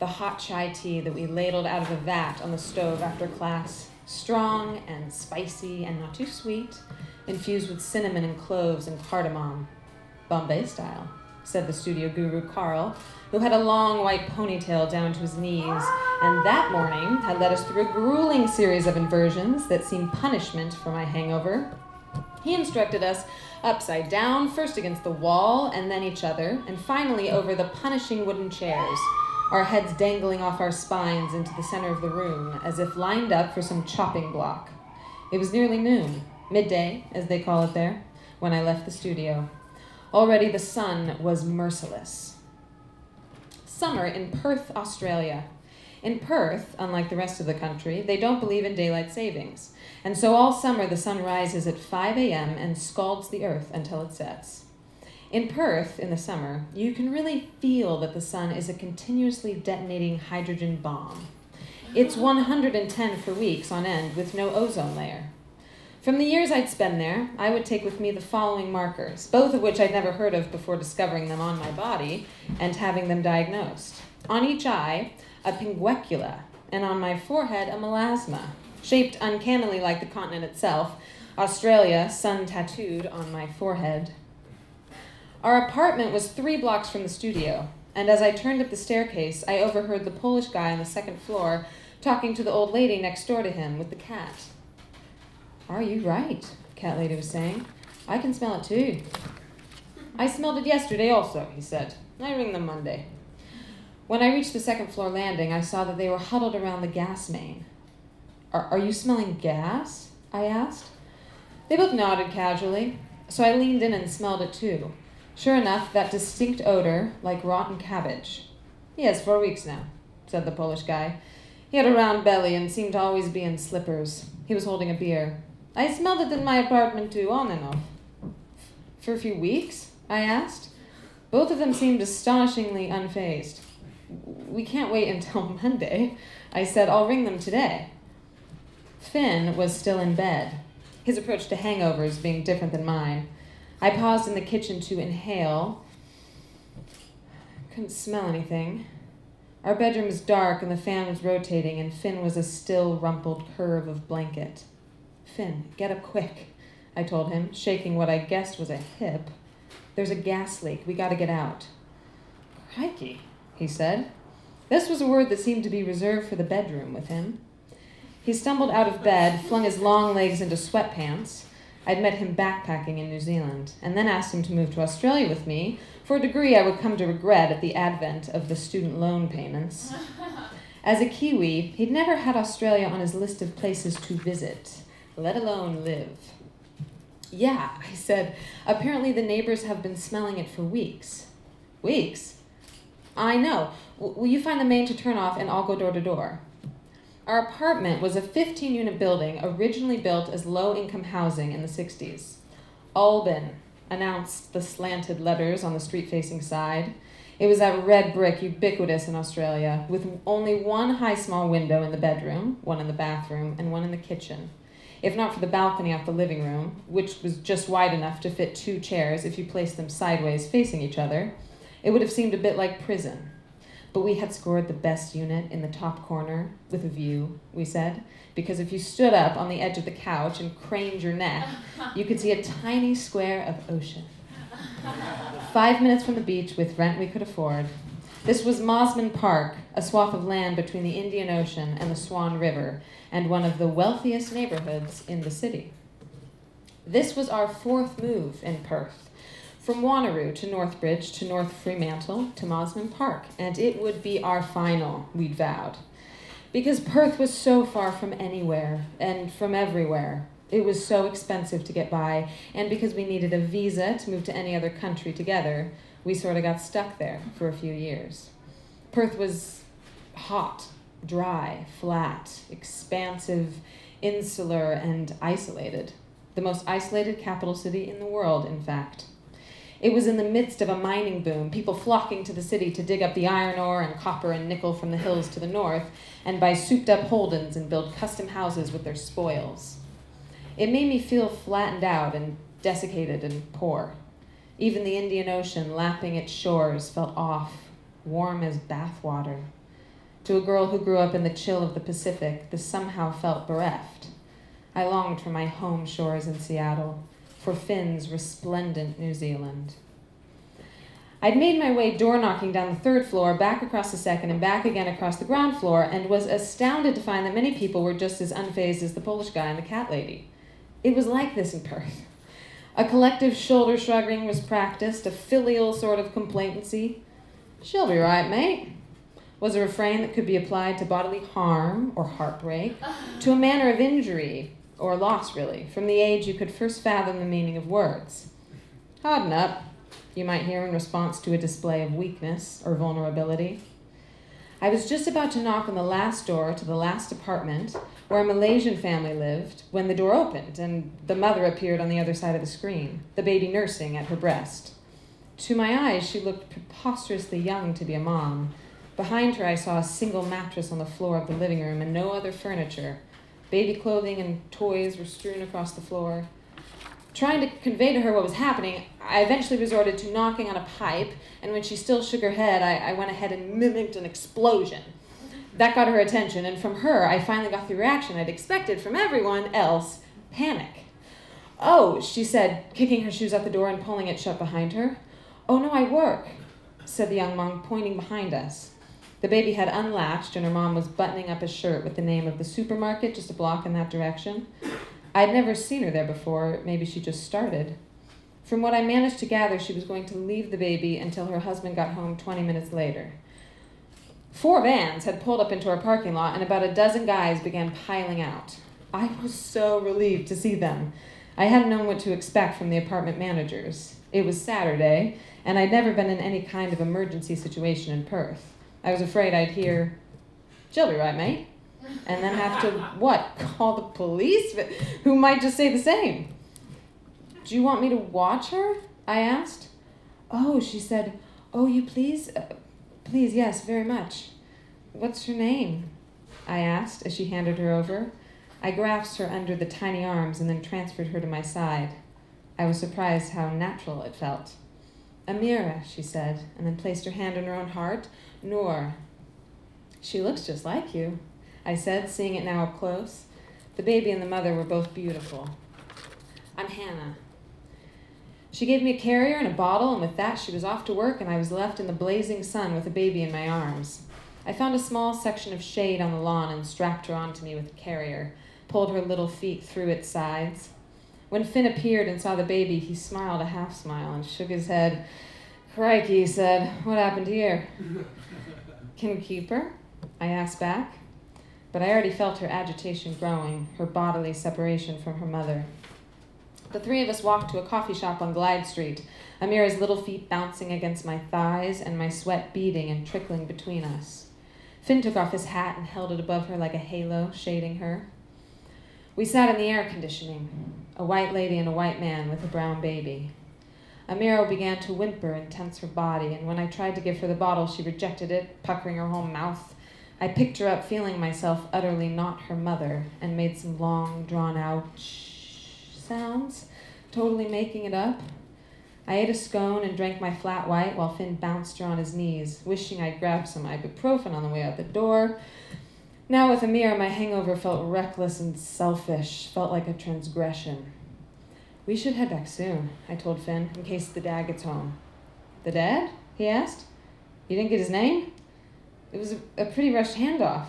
F: The hot chai tea that we ladled out of a vat on the stove after class, strong and spicy and not too sweet, infused with cinnamon and cloves and cardamom, Bombay style, said the studio guru Carl, who had a long white ponytail down to his knees, and that morning had led us through a grueling series of inversions that seemed punishment for my hangover. He instructed us upside down, first against the wall, and then each other, and finally over the punishing wooden chairs, our heads dangling off our spines into the center of the room, as if lined up for some chopping block. It was nearly noon, midday, as they call it there, when I left the studio. Already the sun was merciless. Summer in Perth, Australia. In Perth, unlike the rest of the country, they don't believe in daylight savings. And so all summer the sun rises at 5 a.m. and scalds the earth until it sets. In Perth, in the summer, you can really feel that the sun is a continuously detonating hydrogen bomb. It's 110 for weeks on end with no ozone layer. From the years I'd spend there, I would take with me the following markers, both of which I'd never heard of before discovering them on my body and having them diagnosed. On each eye, a pinguecula, and on my forehead, a melasma, shaped uncannily like the continent itself, Australia sun tattooed on my forehead. Our apartment was three blocks from the studio, and as I turned up the staircase, I overheard the Polish guy on the second floor talking to the old lady next door to him with the cat. Are you right? Cat lady was saying. I can smell it too. I smelled it yesterday also, he said. I ring them Monday. When I reached the second floor landing, I saw that they were huddled around the gas main. Are, are you smelling gas? I asked. They both nodded casually, so I leaned in and smelled it too. Sure enough, that distinct odor, like rotten cabbage. Yes, for weeks now, said the Polish guy. He had a round belly and seemed to always be in slippers. He was holding a beer. I smelled it in my apartment too, on and off. For a few weeks? I asked. Both of them seemed astonishingly unfazed. We can't wait until Monday. I said, I'll ring them today. Finn was still in bed, his approach to hangovers being different than mine. I paused in the kitchen to inhale. Couldn't smell anything. Our bedroom was dark and the fan was rotating, and Finn was a still, rumpled curve of blanket. Finn, get up quick, I told him, shaking what I guessed was a hip. There's a gas leak. We gotta get out. Crikey, he said. This was a word that seemed to be reserved for the bedroom with him. He stumbled out of bed, flung his long legs into sweatpants. I'd met him backpacking in New Zealand, and then asked him to move to Australia with me for a degree I would come to regret at the advent of the student loan payments. As a Kiwi, he'd never had Australia on his list of places to visit, let alone live. Yeah, I said, apparently the neighbors have been smelling it for weeks. Weeks? I know. W- will you find the main to turn off and I'll go door to door? Our apartment was a 15 unit building originally built as low income housing in the 60s. Albin announced the slanted letters on the street facing side. It was that red brick ubiquitous in Australia, with only one high small window in the bedroom, one in the bathroom, and one in the kitchen. If not for the balcony off the living room, which was just wide enough to fit two chairs if you placed them sideways facing each other, it would have seemed a bit like prison. But we had scored the best unit in the top corner with a view, we said, because if you stood up on the edge of the couch and craned your neck, you could see a tiny square of ocean. Five minutes from the beach with rent we could afford. This was Mosman Park, a swath of land between the Indian Ocean and the Swan River, and one of the wealthiest neighborhoods in the city. This was our fourth move in Perth, from Wanneroo to Northbridge to North Fremantle to Mosman Park, and it would be our final, we'd vowed. Because Perth was so far from anywhere and from everywhere. It was so expensive to get by, and because we needed a visa to move to any other country together, we sort of got stuck there for a few years. Perth was hot, dry, flat, expansive, insular, and isolated. The most isolated capital city in the world, in fact. It was in the midst of a mining boom, people flocking to the city to dig up the iron ore and copper and nickel from the hills to the north, and buy souped up Holdens and build custom houses with their spoils. It made me feel flattened out and desiccated and poor. Even the Indian Ocean lapping its shores felt off, warm as bath water. To a girl who grew up in the chill of the Pacific, this somehow felt bereft. I longed for my home shores in Seattle, for Finn's resplendent New Zealand. I'd made my way door knocking down the third floor, back across the second, and back again across the ground floor, and was astounded to find that many people were just as unfazed as the Polish guy and the cat lady. It was like this in Perth. A collective shoulder shrugging was practiced, a filial sort of complacency. She'll be right, mate, was a refrain that could be applied to bodily harm or heartbreak, to a manner of injury or loss, really, from the age you could first fathom the meaning of words. Harden up, you might hear in response to a display of weakness or vulnerability. I was just about to knock on the last door to the last apartment where a Malaysian family lived when the door opened and the mother appeared on the other side of the screen, the baby nursing at her breast. To my eyes, she looked preposterously young to be a mom. Behind her, I saw a single mattress on the floor of the living room and no other furniture. Baby clothing and toys were strewn across the floor. Trying to convey to her what was happening, I eventually resorted to knocking on a pipe, and when she still shook her head, I, I went ahead and mimicked an explosion. That got her attention, and from her, I finally got the reaction I'd expected from everyone else panic. Oh, she said, kicking her shoes out the door and pulling it shut behind her. Oh, no, I work, said the young monk, pointing behind us. The baby had unlatched, and her mom was buttoning up a shirt with the name of the supermarket just a block in that direction. I'd never seen her there before, maybe she just started. From what I managed to gather, she was going to leave the baby until her husband got home 20 minutes later. Four vans had pulled up into our parking lot, and about a dozen guys began piling out. I was so relieved to see them. I hadn't known what to expect from the apartment managers. It was Saturday, and I'd never been in any kind of emergency situation in Perth. I was afraid I'd hear, She'll be right, mate. And then have to, what, call the police? Who might just say the same. Do you want me to watch her? I asked. Oh, she said, Oh, you please? Uh, please, yes, very much. What's her name? I asked as she handed her over. I grasped her under the tiny arms and then transferred her to my side. I was surprised how natural it felt. Amira, she said, and then placed her hand on her own heart. Noor. She looks just like you, I said, seeing it now up close. The baby and the mother were both beautiful. I'm Hannah. She gave me a carrier and a bottle, and with that she was off to work, and I was left in the blazing sun with a baby in my arms. I found a small section of shade on the lawn and strapped her onto me with the carrier, pulled her little feet through its sides. When Finn appeared and saw the baby, he smiled a half smile and shook his head. Crikey, he said, what happened here? Can we keep her? I asked back. But I already felt her agitation growing, her bodily separation from her mother. The three of us walked to a coffee shop on Glyde Street, Amira's little feet bouncing against my thighs and my sweat beading and trickling between us. Finn took off his hat and held it above her like a halo, shading her. We sat in the air conditioning, a white lady and a white man with a brown baby. Amira began to whimper and tense her body, and when I tried to give her the bottle, she rejected it, puckering her whole mouth. I picked her up, feeling myself utterly not her mother, and made some long, drawn out sounds, totally making it up. I ate a scone and drank my flat white while Finn bounced her on his knees, wishing I'd grabbed some ibuprofen on the way out the door. Now, with Amir, my hangover felt reckless and selfish, felt like a transgression. We should head back soon, I told Finn, in case the dad gets home. The dad? he asked. You didn't get his name? It was a, pretty rushed handoff.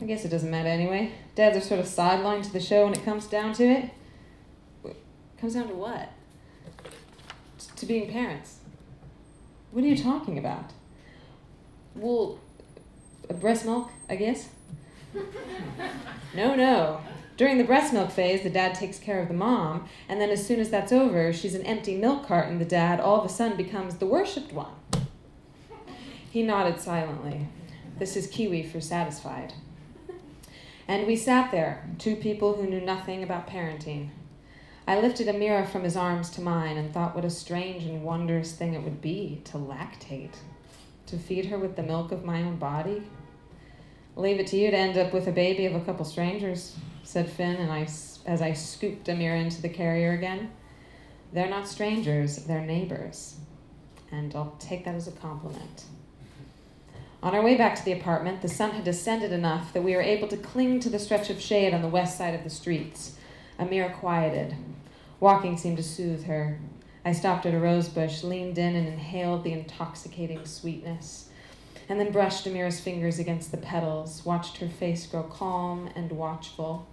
F: I guess it doesn't matter anyway. Dads are sort of sidelined to the show when it comes down to it. Comes down to what? T- to being parents. What are you talking about? Well, uh, breast milk, I guess? no, no. During the breast milk phase, the dad takes care of the mom, and then as soon as that's over, she's an empty milk carton. And the dad all of a sudden becomes the worshipped one. He nodded silently. This is Kiwi for satisfied. And we sat there, two people who knew nothing about parenting. I lifted Amira from his arms to mine and thought what a strange and wondrous thing it would be to lactate, to feed her with the milk of my own body. Leave it to you to end up with a baby of a couple strangers, said Finn, and I, as I scooped Amira into the carrier again. They're not strangers, they're neighbors. And I'll take that as a compliment. On our way back to the apartment, the sun had descended enough that we were able to cling to the stretch of shade on the west side of the streets. Amira quieted. Walking seemed to soothe her. I stopped at a rose bush, leaned in, and inhaled the intoxicating sweetness, and then brushed Amira's fingers against the petals, watched her face grow calm and watchful.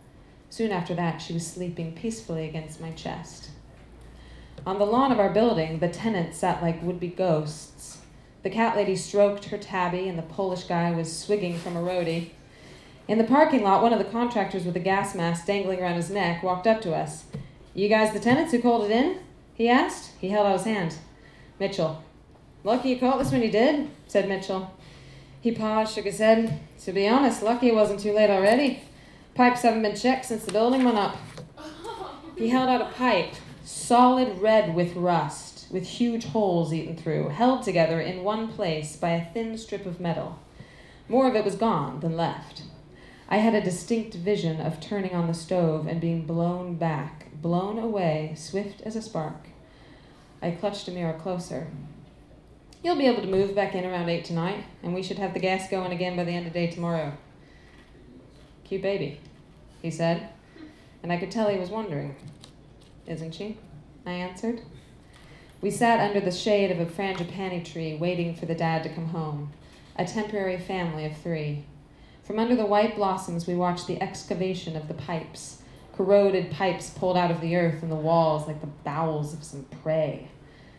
F: Soon after that, she was sleeping peacefully against my chest. On the lawn of our building, the tenants sat like would be ghosts. The cat lady stroked her tabby, and the Polish guy was swigging from a roadie. In the parking lot, one of the contractors with a gas mask dangling around his neck walked up to us. You guys the tenants who called it in? he asked. He held out his hand. Mitchell. Lucky you caught this when you did, said Mitchell. He paused, shook his head. To be honest, lucky it wasn't too late already. Pipes haven't been checked since the building went up. He held out a pipe, solid red with rust, with huge holes eaten through, held together in one place by a thin strip of metal. More of it was gone than left. I had a distinct vision of turning on the stove and being blown back, blown away, swift as a spark. I clutched Amira closer. You'll be able to move back in around 8 tonight, and we should have the gas going again by the end of day tomorrow. Cute baby, he said, and I could tell he was wondering. Isn't she? I answered. We sat under the shade of a frangipani tree, waiting for the dad to come home, a temporary family of three. From under the white blossoms, we watched the excavation of the pipes, corroded pipes pulled out of the earth and the walls like the bowels of some prey.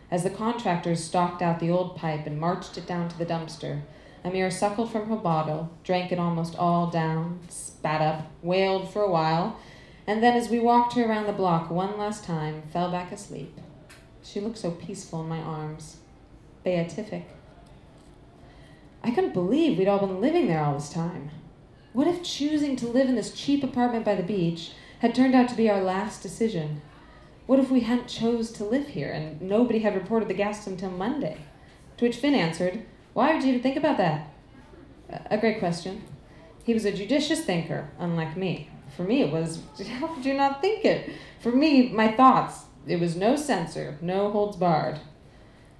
F: As the contractors stalked out the old pipe and marched it down to the dumpster, Amir suckled from her bottle, drank it almost all down, spat up, wailed for a while, and then, as we walked her around the block one last time, fell back asleep. She looked so peaceful in my arms, beatific. I couldn't believe we'd all been living there all this time. What if choosing to live in this cheap apartment by the beach had turned out to be our last decision? What if we hadn't chose to live here and nobody had reported the gas until Monday? To which Finn answered, Why would you even think about that? A great question. He was a judicious thinker, unlike me. For me, it was, how could you not think it? For me, my thoughts, it was no censor, no holds barred.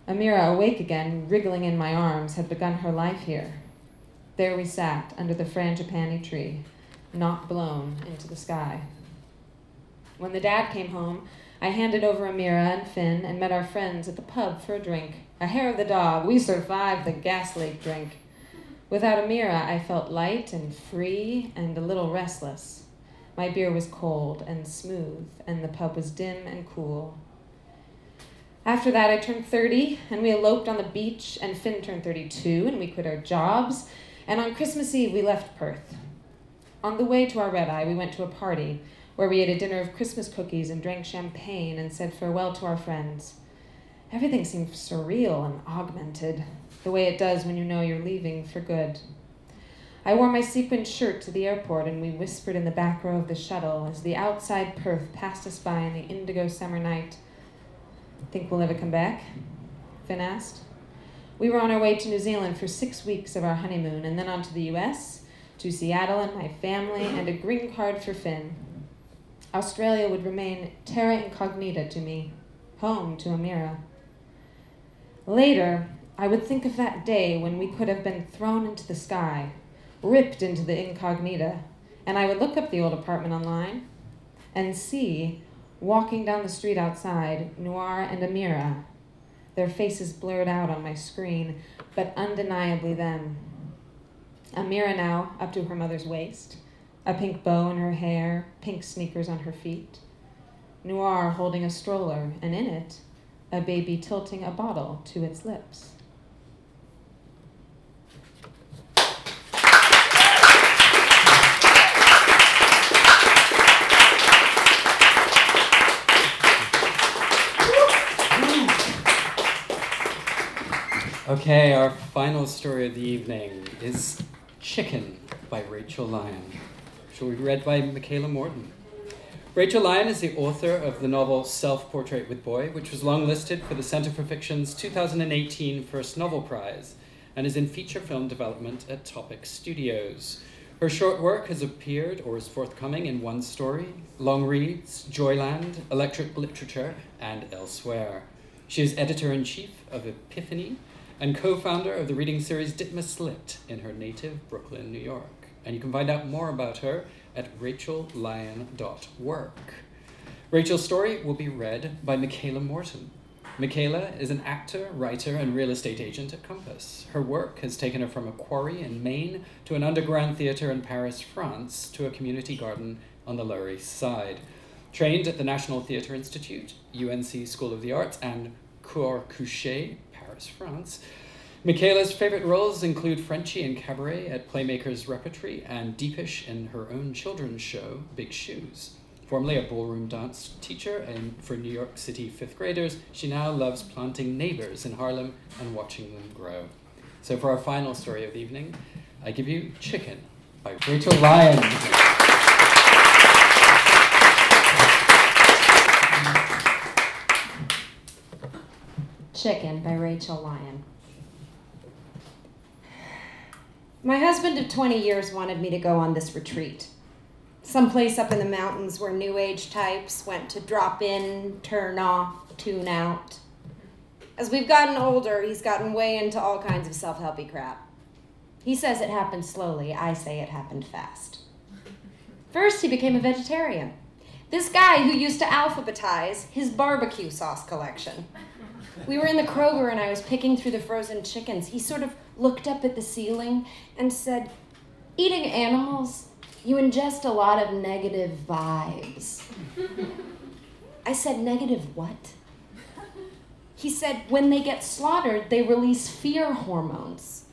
F: Amira, awake again, wriggling in my arms, had begun her life here. There we sat, under the frangipani tree, not blown into the sky. When the dad came home, I handed over Amira and Finn and met our friends at the pub for a drink. A hair of the dog, we survived the gas drink. Without Amira, I felt light and free and a little restless. My beer was cold and smooth, and the pub was dim and cool. After that, I turned 30, and we eloped on the beach, and Finn turned 32, and we quit our jobs, and on Christmas Eve, we left Perth. On the way to our red eye, we went to a party where we ate a dinner of Christmas cookies and drank champagne and said farewell to our friends. Everything seemed surreal and augmented, the way it does when you know you're leaving for good.
H: I wore my sequined shirt to the airport, and we whispered in the back row of the shuttle as the outside Perth passed us by in the indigo summer night. Think we'll ever come back? Finn asked. We were on our way to New Zealand for six weeks of our honeymoon, and then on to the US, to Seattle and my family, and a green card for Finn. Australia would remain terra incognita to me, home to Amira. Later, I would think of that day when we could have been thrown into the sky, ripped into the incognita, and I would look up the old apartment online and see, walking down the street outside, Noor and Amira, their faces blurred out on my screen, but undeniably them. Amira now, up to her mother's waist, a pink bow in her hair, pink sneakers on her feet. Noor holding a stroller, and in it, a baby tilting a bottle to its lips.
A: Okay, our final story of the evening is Chicken by Rachel Lyon, which will be read by Michaela Morton. Rachel Lyon is the author of the novel Self Portrait with Boy, which was longlisted for the Center for Fiction's 2018 First Novel Prize and is in feature film development at Topic Studios. Her short work has appeared or is forthcoming in One Story, Long Reads, Joyland, Electric Literature, and elsewhere. She is editor in chief of Epiphany and co founder of the reading series Ditmas Lit in her native Brooklyn, New York. And you can find out more about her at rachellyon.work. Rachel's story will be read by Michaela Morton. Michaela is an actor, writer, and real estate agent at Compass. Her work has taken her from a quarry in Maine to an underground theatre in Paris, France, to a community garden on the Lower East Side. Trained at the National Theatre Institute, UNC School of the Arts, and Cours Couché, Paris, France, Michaela's favorite roles include Frenchie in Cabaret at Playmakers Repertory and Deepish in her own children's show, Big Shoes. Formerly a ballroom dance teacher and for New York City fifth graders, she now loves planting neighbors in Harlem and watching them grow. So for our final story of the evening, I give you Chicken by Rachel Lyon.
H: Chicken by Rachel Lyon. My husband of 20 years wanted me to go on this retreat. Someplace up in the mountains where New Age types went to drop in, turn off, tune out. As we've gotten older, he's gotten way into all kinds of self helpy crap. He says it happened slowly, I say it happened fast. First, he became a vegetarian. This guy who used to alphabetize his barbecue sauce collection. We were in the Kroger and I was picking through the frozen chickens. He sort of looked up at the ceiling and said, Eating animals, you ingest a lot of negative vibes. I said, Negative what? He said, When they get slaughtered, they release fear hormones.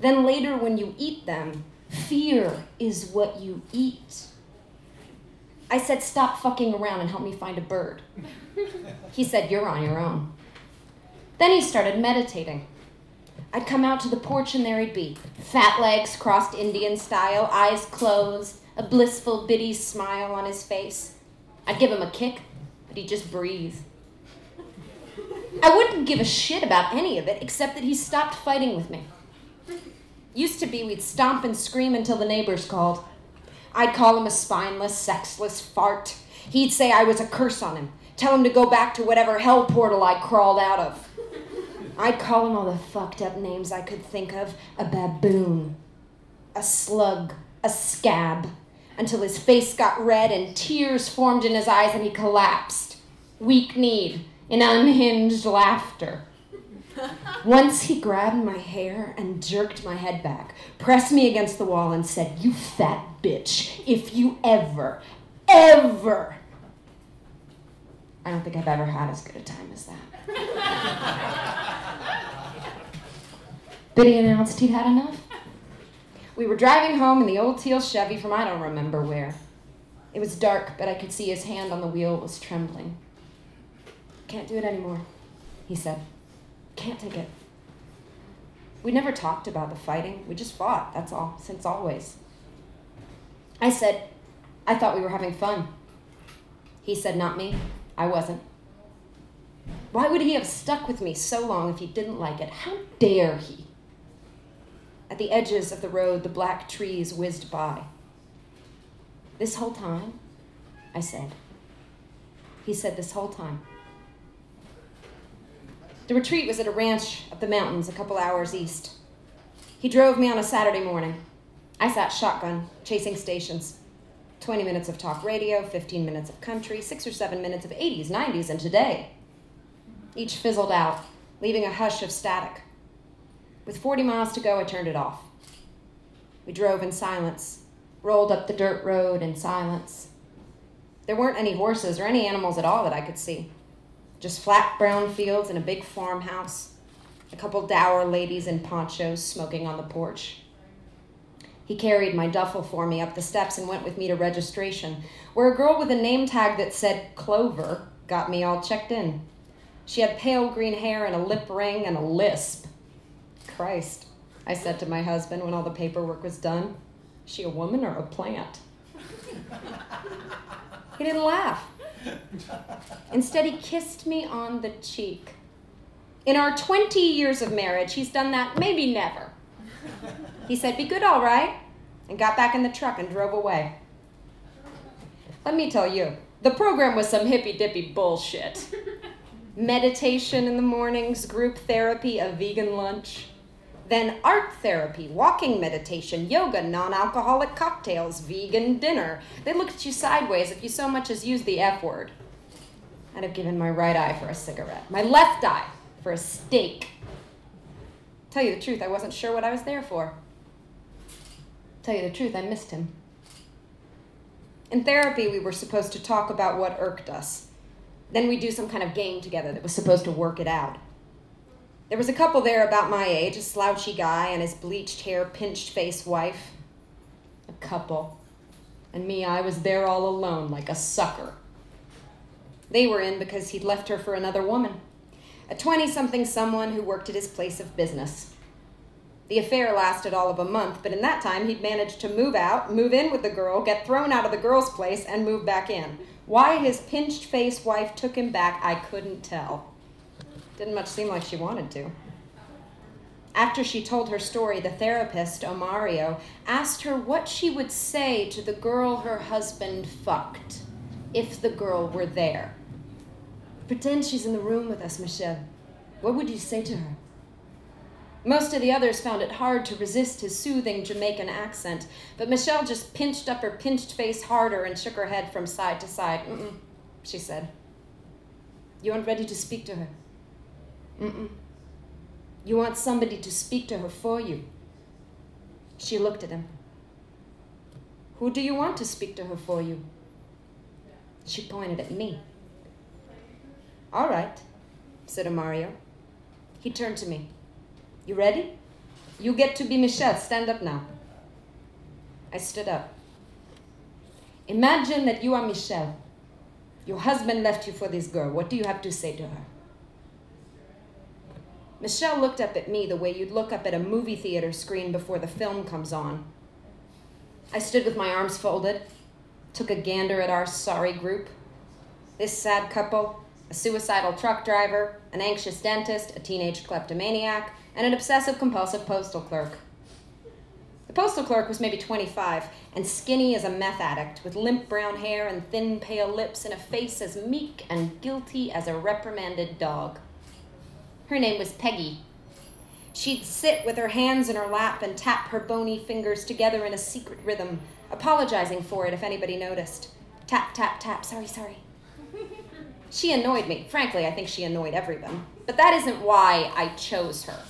H: Then later, when you eat them, fear is what you eat. I said, Stop fucking around and help me find a bird. He said, You're on your own. Then he started meditating. I'd come out to the porch and there he'd be fat legs crossed Indian style, eyes closed, a blissful, biddy smile on his face. I'd give him a kick, but he'd just breathe. I wouldn't give a shit about any of it except that he stopped fighting with me. Used to be we'd stomp and scream until the neighbors called. I'd call him a spineless, sexless fart. He'd say I was a curse on him, tell him to go back to whatever hell portal I crawled out of. I'd call him all the fucked up names I could think of a baboon, a slug, a scab, until his face got red and tears formed in his eyes and he collapsed, weak kneed, in unhinged laughter. Once he grabbed my hair and jerked my head back, pressed me against the wall, and said, You fat bitch, if you ever, ever. I don't think I've ever had as good a time as that. He announced he'd had enough. We were driving home in the old teal Chevy from I don't remember where. It was dark, but I could see his hand on the wheel was trembling. Can't do it anymore, he said. Can't take it. We never talked about the fighting. We just fought, that's all, since always. I said, I thought we were having fun. He said, Not me. I wasn't. Why would he have stuck with me so long if he didn't like it? How dare he? At the edges of the road, the black trees whizzed by. This whole time, I said. He said, This whole time. The retreat was at a ranch up the mountains a couple hours east. He drove me on a Saturday morning. I sat shotgun, chasing stations. 20 minutes of talk radio, 15 minutes of country, 6 or 7 minutes of 80s, 90s, and today. Each fizzled out, leaving a hush of static. With 40 miles to go, I turned it off. We drove in silence, rolled up the dirt road in silence. There weren't any horses or any animals at all that I could see. Just flat brown fields and a big farmhouse. A couple dour ladies in ponchos smoking on the porch. He carried my duffel for me up the steps and went with me to registration, where a girl with a name tag that said Clover got me all checked in. She had pale green hair and a lip ring and a lisp. Christ, I said to my husband when all the paperwork was done. Is She a woman or a plant? he didn't laugh. Instead, he kissed me on the cheek. In our 20 years of marriage, he's done that maybe never. He said, Be good, all right, and got back in the truck and drove away. Let me tell you, the program was some hippy dippy bullshit. Meditation in the mornings, group therapy, a vegan lunch. Then art therapy, walking meditation, yoga, non alcoholic cocktails, vegan dinner. They look at you sideways if you so much as use the F word. I'd have given my right eye for a cigarette, my left eye for a steak. Tell you the truth, I wasn't sure what I was there for. Tell you the truth, I missed him. In therapy, we were supposed to talk about what irked us. Then we'd do some kind of game together that was supposed to work it out. There was a couple there about my age, a slouchy guy and his bleached hair, pinched face wife. A couple. And me, I was there all alone, like a sucker. They were in because he'd left her for another woman, a 20 something someone who worked at his place of business. The affair lasted all of a month, but in that time he'd managed to move out, move in with the girl, get thrown out of the girl's place, and move back in. Why his pinched face wife took him back, I couldn't tell. Didn't much seem like she wanted to. After she told her story, the therapist, Omario, asked her what she would say to the girl her husband fucked if the girl were there. Pretend she's in the room with us, Michelle. What would you say to her? Most of the others found it hard to resist his soothing Jamaican accent, but Michelle just pinched up her pinched face harder and shook her head from side to side. Mm-mm, she said. You aren't ready to speak to her. Mm-mm. You want somebody to speak to her for you. She looked at him. Who do you want to speak to her for you? She pointed at me. All right, said Omario. He turned to me. You ready? You get to be Michelle. Stand up now. I stood up. Imagine that you are Michelle. Your husband left you for this girl. What do you have to say to her? Michelle looked up at me the way you'd look up at a movie theater screen before the film comes on. I stood with my arms folded, took a gander at our sorry group. This sad couple, a suicidal truck driver, an anxious dentist, a teenage kleptomaniac, and an obsessive compulsive postal clerk. The postal clerk was maybe 25 and skinny as a meth addict, with limp brown hair and thin, pale lips and a face as meek and guilty as a reprimanded dog. Her name was Peggy. She'd sit with her hands in her lap and tap her bony fingers together in a secret rhythm, apologizing for it if anybody noticed. Tap, tap, tap, sorry, sorry. She annoyed me. Frankly, I think she annoyed everyone. But that isn't why I chose her.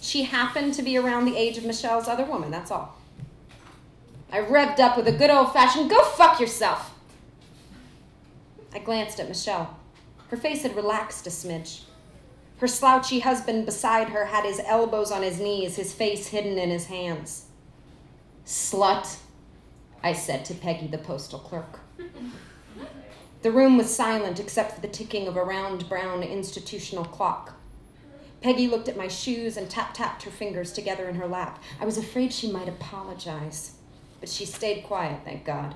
H: She happened to be around the age of Michelle's other woman, that's all. I revved up with a good old fashioned, go fuck yourself! I glanced at Michelle. Her face had relaxed a smidge. Her slouchy husband beside her had his elbows on his knees, his face hidden in his hands. Slut, I said to Peggy, the postal clerk. The room was silent except for the ticking of a round brown institutional clock. Peggy looked at my shoes and tap tapped her fingers together in her lap. I was afraid she might apologize, but she stayed quiet, thank God.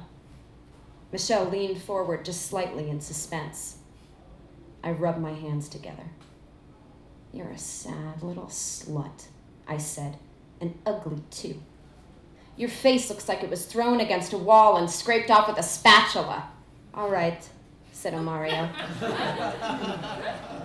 H: Michelle leaned forward just slightly in suspense. I rubbed my hands together. You're a sad little slut, I said, and ugly too. Your face looks like it was thrown against a wall and scraped off with a spatula. All right, said Omario.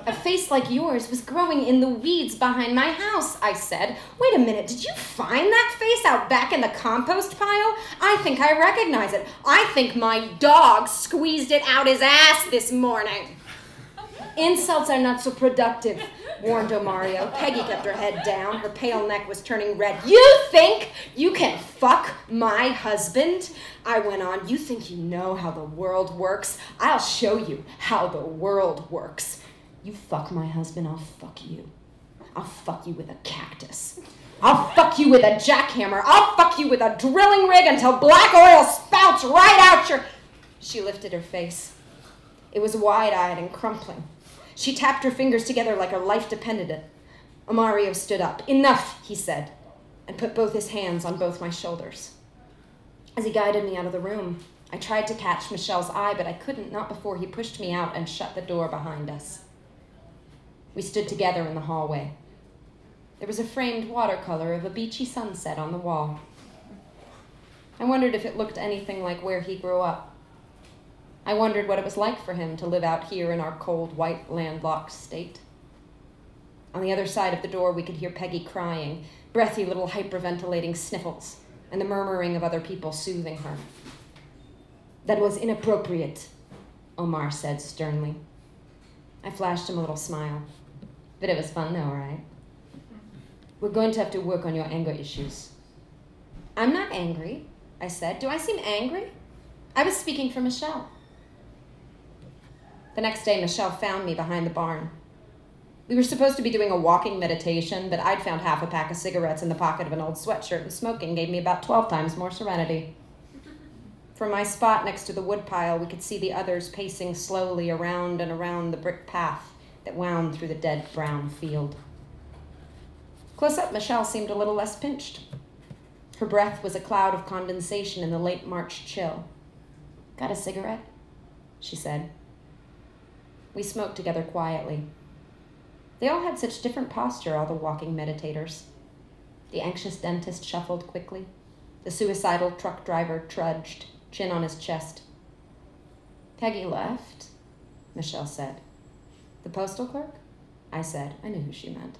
H: a face like yours was growing in the weeds behind my house, I said. Wait a minute, did you find that face out back in the compost pile? I think I recognize it. I think my dog squeezed it out his ass this morning. Insults are not so productive, warned Omario. Peggy kept her head down. Her pale neck was turning red. You think you can fuck my husband? I went on. You think you know how the world works? I'll show you how the world works. You fuck my husband, I'll fuck you. I'll fuck you with a cactus. I'll fuck you with a jackhammer. I'll fuck you with a drilling rig until black oil spouts right out your. She lifted her face. It was wide eyed and crumpling. She tapped her fingers together like her life depended it. Omario stood up. Enough, he said, and put both his hands on both my shoulders. As he guided me out of the room, I tried to catch Michelle's eye, but I couldn't, not before he pushed me out and shut the door behind us. We stood together in the hallway. There was a framed watercolor of a beachy sunset on the wall. I wondered if it looked anything like where he grew up. I wondered what it was like for him to live out here in our cold, white, landlocked state. On the other side of the door, we could hear Peggy crying, breathy little hyperventilating sniffles, and the murmuring of other people soothing her. That was inappropriate, Omar said sternly. I flashed him a little smile. But it was fun, though, right? We're going to have to work on your anger issues. I'm not angry, I said. Do I seem angry? I was speaking for Michelle. The next day, Michelle found me behind the barn. We were supposed to be doing a walking meditation, but I'd found half a pack of cigarettes in the pocket of an old sweatshirt, and smoking gave me about 12 times more serenity. From my spot next to the woodpile, we could see the others pacing slowly around and around the brick path that wound through the dead brown field. Close up, Michelle seemed a little less pinched. Her breath was a cloud of condensation in the late March chill. Got a cigarette? She said. We smoked together quietly. They all had such different posture, all the walking meditators. The anxious dentist shuffled quickly. The suicidal truck driver trudged, chin on his chest. Peggy left, Michelle said. The postal clerk? I said. I knew who she meant.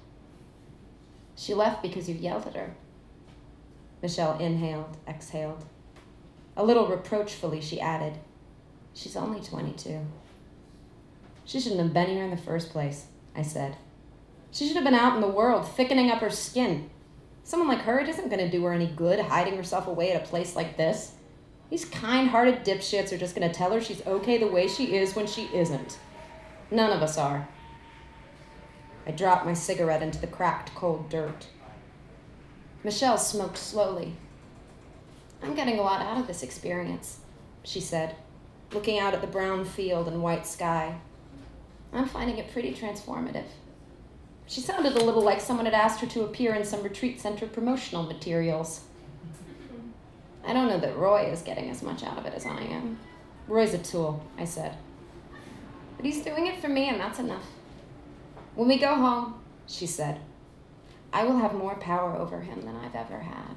H: She left because you yelled at her. Michelle inhaled, exhaled. A little reproachfully, she added, She's only 22. She shouldn't have been here in the first place, I said. She should have been out in the world, thickening up her skin. Someone like her, it isn't going to do her any good hiding herself away at a place like this. These kind hearted dipshits are just going to tell her she's okay the way she is when she isn't. None of us are. I dropped my cigarette into the cracked, cold dirt. Michelle smoked slowly. I'm getting a lot out of this experience, she said, looking out at the brown field and white sky. I'm finding it pretty transformative. She sounded a little like someone had asked her to appear in some retreat center promotional materials. I don't know that Roy is getting as much out of it as I am. Roy's a tool, I said. But he's doing it for me, and that's enough. When we go home, she said, I will have more power over him than I've ever had.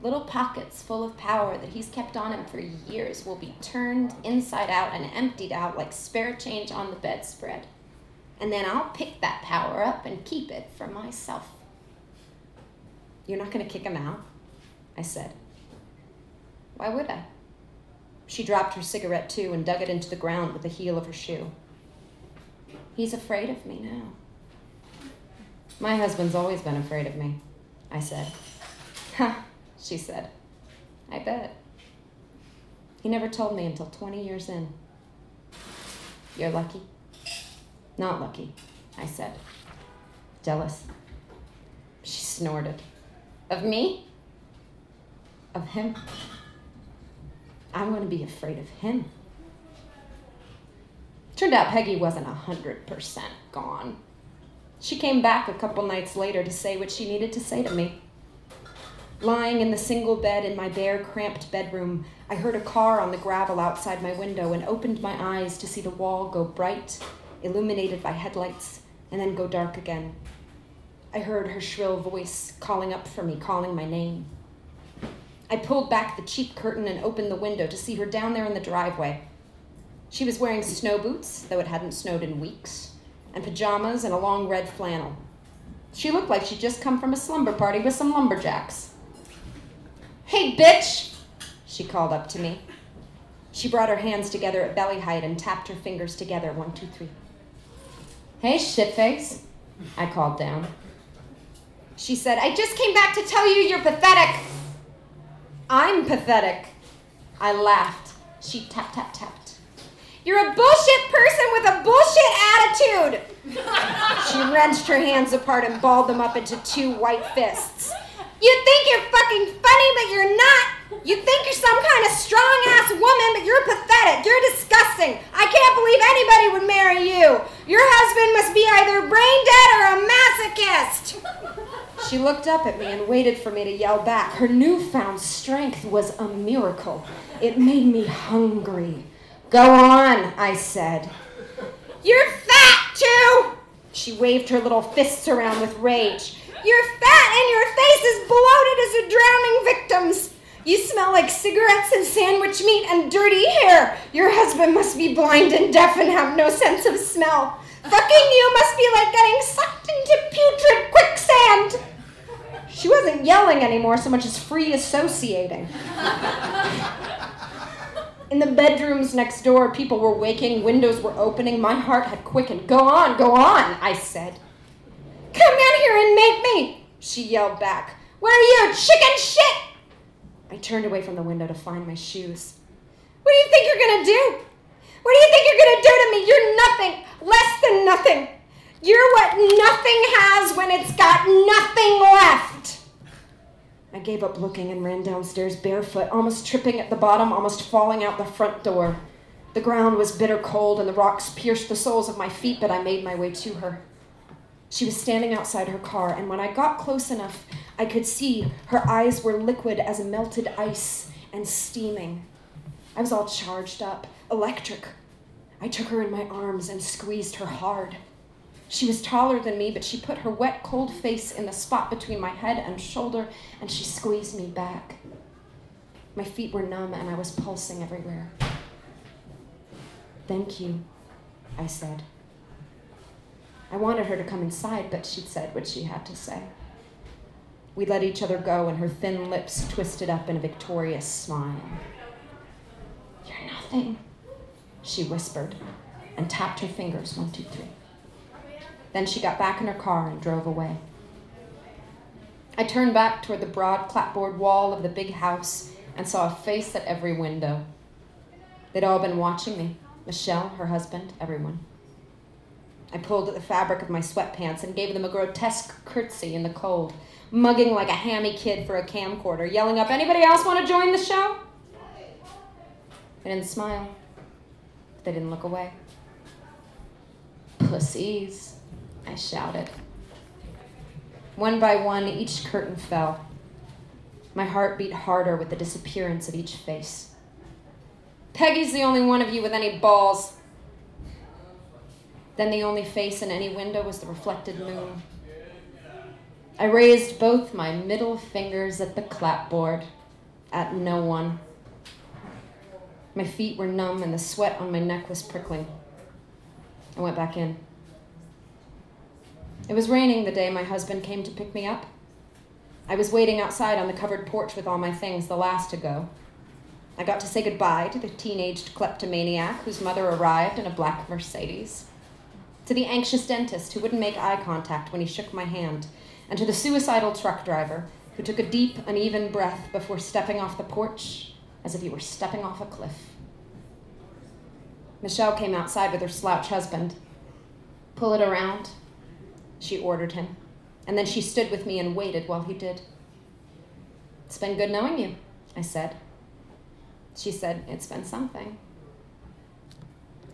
H: Little pockets full of power that he's kept on him for years will be turned inside out and emptied out like spare change on the bedspread. And then I'll pick that power up and keep it for myself. You're not going to kick him out? I said. Why would I? She dropped her cigarette too and dug it into the ground with the heel of her shoe. He's afraid of me now. My husband's always been afraid of me, I said. Ha, she said. I bet. He never told me until 20 years in. You're lucky? Not lucky, I said. Jealous. She snorted. Of me? Of him? I'm going to be afraid of him. Turned out Peggy wasn't a hundred percent gone. She came back a couple nights later to say what she needed to say to me. Lying in the single bed in my bare, cramped bedroom, I heard a car on the gravel outside my window and opened my eyes to see the wall go bright, illuminated by headlights, and then go dark again. I heard her shrill voice calling up for me, calling my name. I pulled back the cheap curtain and opened the window to see her down there in the driveway. She was wearing snow boots, though it hadn't snowed in weeks, and pajamas and a long red flannel. She looked like she'd just come from a slumber party with some lumberjacks. Hey, bitch! She called up to me. She brought her hands together at belly height and tapped her fingers together. One, two, three. Hey, shitface, I called down. She said, I just came back to tell you you're pathetic. I'm pathetic. I laughed. She tap, tap, tapped. You're a bullshit person with a bullshit attitude. she wrenched her hands apart and balled them up into two white fists. You think you're fucking funny, but you're not. You think you're some kind of strong ass woman, but you're pathetic. You're disgusting. I can't believe anybody would marry you. Your husband must be either brain dead or a masochist. She looked up at me and waited for me to yell back. Her newfound strength was a miracle. It made me hungry. Go on, I said. You're fat, too! She waved her little fists around with rage. You're fat and your face is bloated as a drowning victim's. You smell like cigarettes and sandwich meat and dirty hair. Your husband must be blind and deaf and have no sense of smell. Fucking you must be like getting sucked into putrid quicksand. She wasn't yelling anymore so much as free associating. In the bedrooms next door, people were waking, windows were opening. My heart had quickened. Go on, go on, I said. Come in here and make me, she yelled back. Where are you, chicken shit? I turned away from the window to find my shoes. What do you think you're gonna do? What do you think you're gonna do to me? You're nothing, less than nothing. You're what nothing has when it's got nothing left. I gave up looking and ran downstairs barefoot, almost tripping at the bottom, almost falling out the front door. The ground was bitter cold and the rocks pierced the soles of my feet, but I made my way to her. She was standing outside her car, and when I got close enough, I could see her eyes were liquid as melted ice and steaming. I was all charged up, electric. I took her in my arms and squeezed her hard. She was taller than me, but she put her wet, cold face in the spot between my head and shoulder, and she squeezed me back. My feet were numb, and I was pulsing everywhere. Thank you, I said. I wanted her to come inside, but she'd said what she had to say. We let each other go, and her thin lips twisted up in a victorious smile. You're nothing, she whispered, and tapped her fingers one, two, three. Then she got back in her car and drove away. I turned back toward the broad clapboard wall of the big house and saw a face at every window. They'd all been watching me Michelle, her husband, everyone. I pulled at the fabric of my sweatpants and gave them a grotesque curtsy in the cold, mugging like a hammy kid for a camcorder, yelling up, Anybody else want to join the show? They didn't smile. They didn't look away. Pussies, I shouted. One by one, each curtain fell. My heart beat harder with the disappearance of each face. Peggy's the only one of you with any balls. Then the only face in any window was the reflected moon. I raised both my middle fingers at the clapboard, at no one. My feet were numb and the sweat on my neck was prickling. I went back in. It was raining the day my husband came to pick me up. I was waiting outside on the covered porch with all my things, the last to go. I got to say goodbye to the teenaged kleptomaniac whose mother arrived in a black Mercedes, to the anxious dentist who wouldn't make eye contact when he shook my hand, and to the suicidal truck driver who took a deep, uneven breath before stepping off the porch as if he were stepping off a cliff. Michelle came outside with her slouch husband. Pull it around, she ordered him, and then she stood with me and waited while he did. It's been good knowing you, I said. She said, It's been something.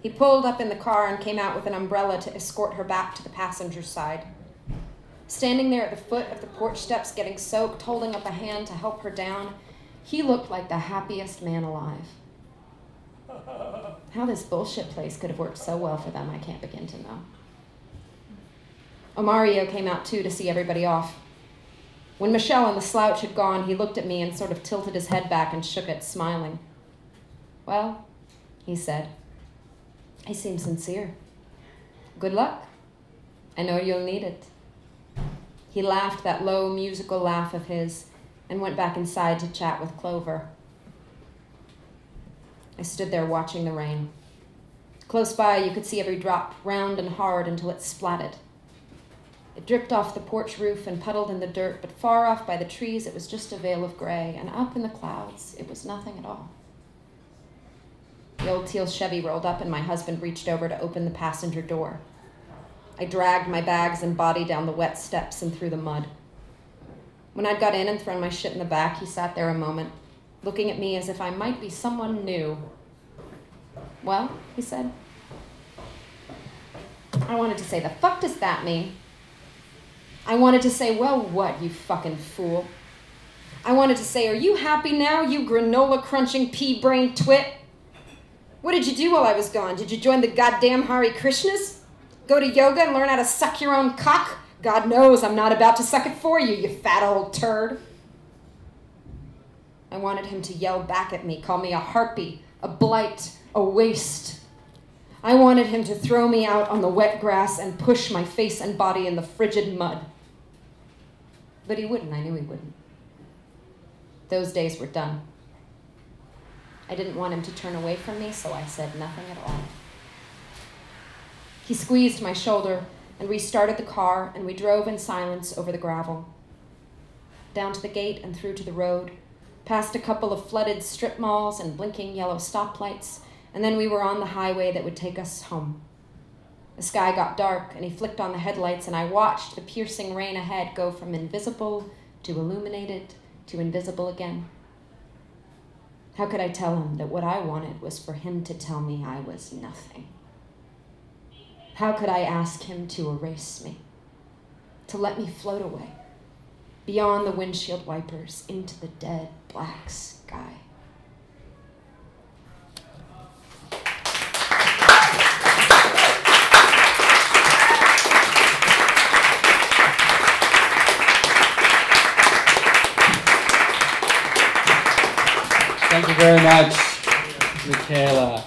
H: He pulled up in the car and came out with an umbrella to escort her back to the passenger side. Standing there at the foot of the porch steps, getting soaked, holding up a hand to help her down, he looked like the happiest man alive. How this bullshit place could have worked so well for them, I can't begin to know. Omario came out too to see everybody off. When Michelle and the slouch had gone, he looked at me and sort of tilted his head back and shook it, smiling. Well, he said, he seemed sincere. Good luck. I know you'll need it. He laughed that low musical laugh of his and went back inside to chat with Clover. I stood there watching the rain. Close by, you could see every drop, round and hard until it splatted. It dripped off the porch roof and puddled in the dirt, but far off by the trees it was just a veil of gray, and up in the clouds it was nothing at all. The old teal Chevy rolled up, and my husband reached over to open the passenger door. I dragged my bags and body down the wet steps and through the mud. When I'd got in and thrown my shit in the back, he sat there a moment, looking at me as if I might be someone new. Well, he said. I wanted to say, the fuck does that mean? I wanted to say, well, what, you fucking fool? I wanted to say, are you happy now, you granola crunching pea brain twit? What did you do while I was gone? Did you join the goddamn Hare Krishnas? Go to yoga and learn how to suck your own cock? God knows I'm not about to suck it for you, you fat old turd. I wanted him to yell back at me, call me a harpy, a blight, a waste. I wanted him to throw me out on the wet grass and push my face and body in the frigid mud. But he wouldn't, I knew he wouldn't. Those days were done. I didn't want him to turn away from me, so I said nothing at all. He squeezed my shoulder and restarted the car, and we drove in silence over the gravel. Down to the gate and through to the road, past a couple of flooded strip malls and blinking yellow stoplights, and then we were on the highway that would take us home. The sky got dark, and he flicked on the headlights, and I watched the piercing rain ahead go from invisible to illuminated to invisible again. How could I tell him that what I wanted was for him to tell me I was nothing? How could I ask him to erase me? To let me float away, beyond the windshield wipers, into the dead black sky?
A: Thank you very much, Michaela.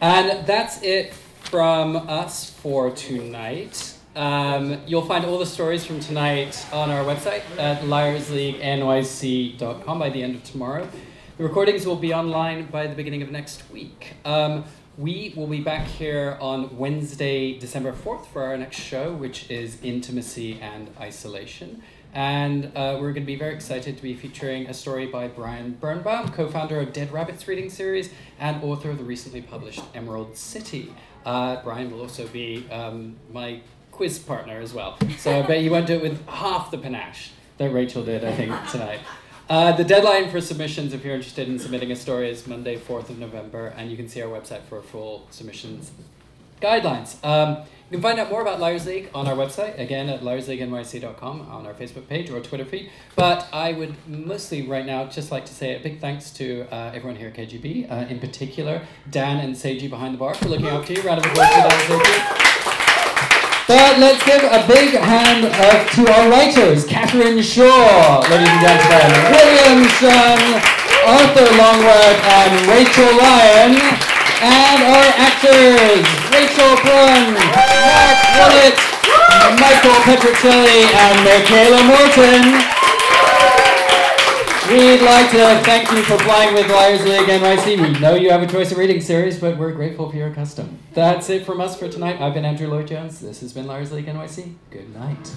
A: And that's it from us for tonight. Um, you'll find all the stories from tonight on our website at liarsleaguenyc.com by the end of tomorrow. The recordings will be online by the beginning of next week. Um, we will be back here on Wednesday, December 4th for our next show, which is Intimacy and Isolation. And uh, we're going to be very excited to be featuring a story by Brian Birnbaum, co founder of Dead Rabbits Reading Series and author of the recently published Emerald City. Uh, Brian will also be um, my quiz partner as well. So I bet you won't do it with half the panache that Rachel did, I think, tonight. Uh, the deadline for submissions, if you're interested in submitting a story, is Monday, 4th of November, and you can see our website for full submissions guidelines. Um, you can find out more about Liars' League on our website, again at liarsleaguenyc.com, on our Facebook page or Twitter feed. But I would mostly right now just like to say a big thanks to uh, everyone here at KGB, uh, in particular Dan and Seiji behind the bar for looking after you. Round of applause for Seiji. But let's give a big hand to our writers, Catherine Shaw, ladies and gentlemen, William Shunn, Arthur Longworth, and Rachel Lyon, and our actors, Rachel Brun, Mark Willett, Michael Petricelli, and Michaela Morton. We'd like to thank you for flying with Liars' League NYC. We know you have a choice of reading series, but we're grateful for your custom. That's it from us for tonight. I've been Andrew Lloyd Jones. This has been Liars' League NYC. Good night.